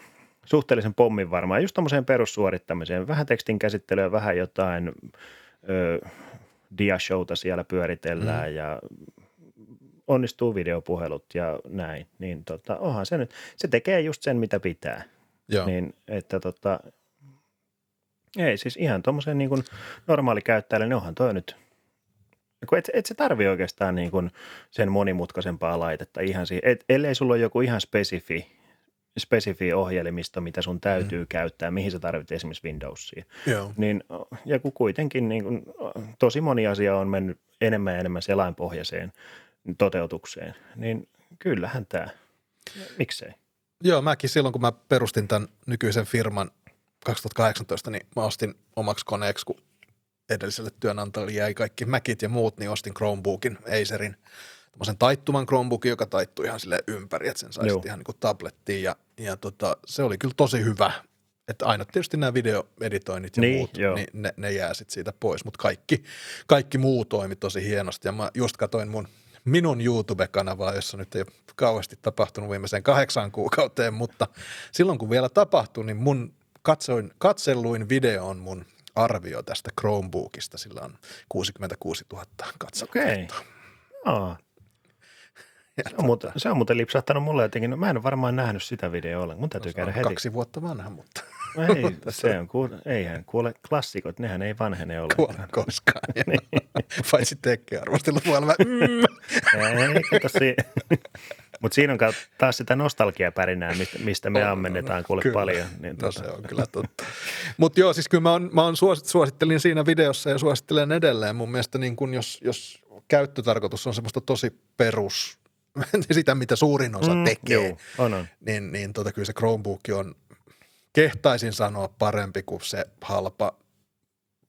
suhteellisen pommin varmaan, just tommoseen perussuorittamiseen, vähän tekstin käsittelyä, vähän jotain ö, diashowta siellä pyöritellään mm. ja onnistuu videopuhelut ja näin, niin tota, onhan se nyt, se tekee just sen, mitä pitää. Joo. Niin, että tota, ei siis ihan tuommoisen niin normaali käyttäjälle, niin onhan toi nyt, et, et se tarvi oikeastaan niin kuin sen monimutkaisempaa laitetta ihan siihen, et, ellei sulla ole joku ihan spesifi, spesifi ohjelmisto, mitä sun täytyy mm. käyttää, mihin sä tarvitset esimerkiksi Windowsia. Joo. Niin, ja kun kuitenkin niin kuin, tosi moni asia on mennyt enemmän ja enemmän selainpohjaiseen toteutukseen, niin kyllähän tämä, miksei. Joo, mäkin silloin kun mä perustin tämän nykyisen firman 2018, niin mä ostin omaksi koneeksi, kun edelliselle työnantajalle jäi kaikki Macit ja muut, niin ostin Chromebookin, Acerin, tämmöisen taittuman Chromebookin, joka taittui ihan sille ympäri, että sen sai ihan niin kuin tablettiin ja, ja tota, se oli kyllä tosi hyvä. Että aina tietysti nämä videoeditoinnit ja Niin, muut, joo. niin ne, ne jää sitten siitä pois, mutta kaikki, kaikki muu toimi tosi hienosti ja mä just katoin mun minun YouTube-kanavaa, jossa nyt ei ole kauheasti tapahtunut viimeiseen kahdeksaan kuukauteen, mutta silloin kun vielä tapahtui, niin mun katsoin, katselluin video on mun arvio tästä Chromebookista. Sillä on 66 000 katselua. Okei. Ja se, on muuten, se on muuten lipsahtanut mulle jotenkin. No, mä en ole varmaan nähnyt sitä videoa ollenkaan. Mun täytyy se käydä heti. kaksi vuotta vanha, mutta Ei, se on, kuule, eihän kuule klassikot, nehän ei vanhene ollenkaan. kuole koskaan. (laughs) Paitsi tekkiarvostelu maailma. Mm. (laughs) Ei, kato si- (laughs) Mutta siinä on taas sitä nostalgiapärinää, mistä, mistä me On, ammennetaan kuule kyllä. paljon. Niin No tota, se on kyllä totta. Mutta joo, siis kyllä mä, on, mä on suos, suosittelin siinä videossa ja suosittelen edelleen. Mun mielestä niin kun jos, jos käyttötarkoitus on semmoista tosi perus, sitä mitä suurin osa mm, tekee, Joo, on, on. niin, niin tota, kyllä se Chromebook on, kehtaisin sanoa parempi kuin se halpa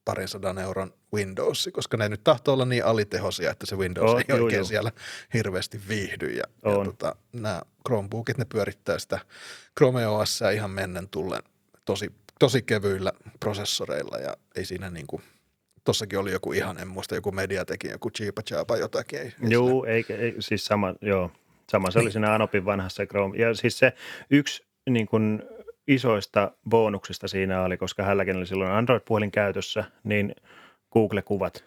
parin sadan euron Windows, koska ne nyt tahtoo olla niin alitehosia, että se Windows On, ei juu, oikein juu. siellä hirveästi viihdy. Ja, ja On. tota, nämä Chromebookit, ne pyörittää sitä Chrome OS ihan mennen tullen tosi, tosi kevyillä prosessoreilla ja ei siinä niin kuin, tossakin oli joku ihan, en muista, joku Mediatekin, joku Cheapa Chapa jotakin. Ei, Joo, ei, ei, siis sama, joo, sama se oli siinä Anopin vanhassa Chrome. Ja siis se yksi niin kuin isoista bonuksista siinä oli, koska hänelläkin oli silloin Android-puhelin käytössä, niin Google-kuvat.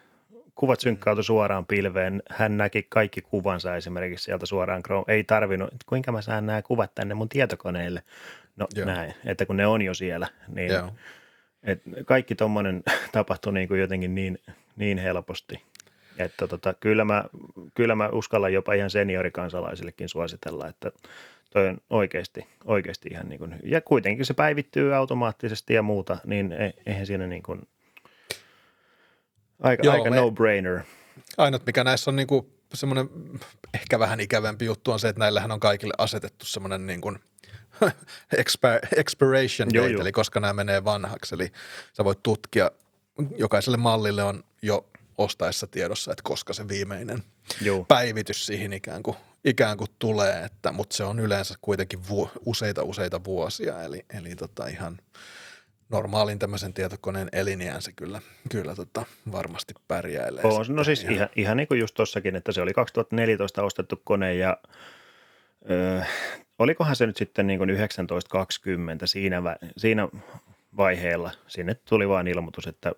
Kuvat synkkautui suoraan pilveen. Hän näki kaikki kuvansa esimerkiksi sieltä suoraan Chrome. Ei tarvinnut, että kuinka mä saan nämä kuvat tänne mun tietokoneelle. No Joo. näin, että kun ne on jo siellä, niin Joo. et kaikki tuommoinen (laughs) tapahtui niin kuin jotenkin niin, niin helposti. Että tota, kyllä, mä, kyllä mä uskallan jopa ihan seniorikansalaisillekin suositella, että toi on oikeasti, oikeasti ihan niin kuin, ja kuitenkin se päivittyy automaattisesti ja muuta, niin e- eihän siinä niin kuin, aika, Joo, aika me- no-brainer. Ainut, mikä näissä on niinku semmoinen ehkä vähän ikävämpi juttu on se, että näillähän on kaikille asetettu semmoinen niin kuin (laughs) expi- expiration Joo, date, joo. eli koska nämä menee vanhaksi. Eli sä voit tutkia, jokaiselle mallille on jo ostaessa tiedossa, että koska se viimeinen Joo, päivitys siihen ikään kuin, ikään kuin tulee, että, mutta se on yleensä kuitenkin vu, useita useita vuosia, eli, eli tota ihan normaalin tämmöisen tietokoneen eliniän se kyllä, kyllä tota varmasti pärjäilee. on, no siis ihan, ihan niin kuin just tossakin, että se oli 2014 ostettu kone ja ö, olikohan se nyt sitten niin kuin 1920 siinä, vä- siinä vaiheella, sinne tuli vain ilmoitus, että,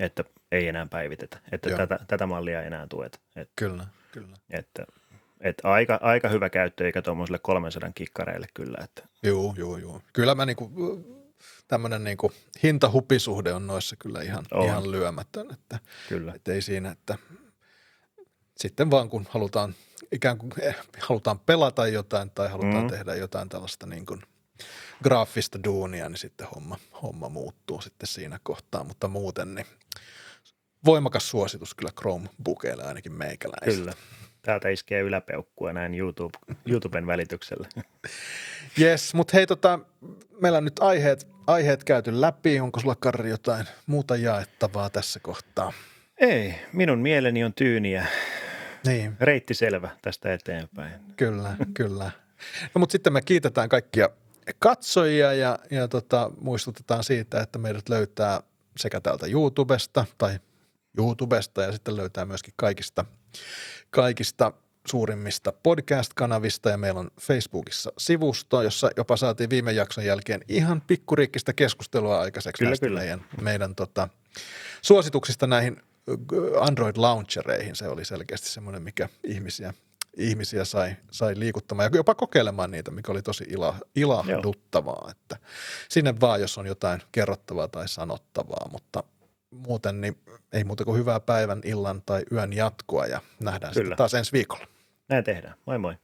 että ei enää päivitetä, että Joo. tätä, tätä mallia ei enää tueta. Et, Kyllä, kyllä. että, että aika, aika hyvä käyttö eikä tuommoiselle 300 kikkareille kyllä, että Joo, joo, joo. Kyllä mä niinku, tämmöinen niinku hinta-hupisuhde on noissa kyllä ihan, On. ihan lyömätön, että, kyllä. että ei siinä, että sitten vaan kun halutaan ikään kuin eh, halutaan pelata jotain tai halutaan Mm. tehdä jotain tällaista niin kuin graafista duunia, niin sitten homma, homma muuttuu sitten siinä kohtaa, mutta muuten niin voimakas suositus kyllä Chromebookeille ainakin meikäläisellä. Kyllä. Täältä iskee yläpeukkua näin YouTube, YouTuben välityksellä. (laughs) Yes, mutta hei tota, meillä on nyt aiheet, aiheet käyty läpi. Onko sulla Karri jotain muuta jaettavaa tässä kohtaa? Ei, minun mieleni on tyyniä. Niin, Reitti selvä tästä eteenpäin. kyllä, kyllä. No mutta sitten me kiitetään kaikkia katsojia ja, ja tota, muistutetaan siitä, että meidät löytää sekä täältä YouTubesta tai YouTubesta ja sitten löytää myöskin kaikista, kaikista suurimmista podcast-kanavista ja meillä on Facebookissa sivusto, jossa jopa saatiin viime jakson jälkeen ihan pikkuriikkistä keskustelua aikaiseksi Kyllä, näistä kyllä. meidän, meidän tota, suosituksista näihin Android launchereihin. Se oli selkeästi semmoinen, mikä ihmisiä, ihmisiä sai, sai liikuttamaan ja jopa kokeilemaan niitä, mikä oli tosi ila, ilahduttavaa. Että sinne vaan, jos on jotain kerrottavaa tai sanottavaa, mutta muuten niin ei muuta kuin hyvää päivän, illan tai yön jatkoa ja nähdään Kyllä. sitten taas ensi viikolla. Näin tehdään. Moi moi.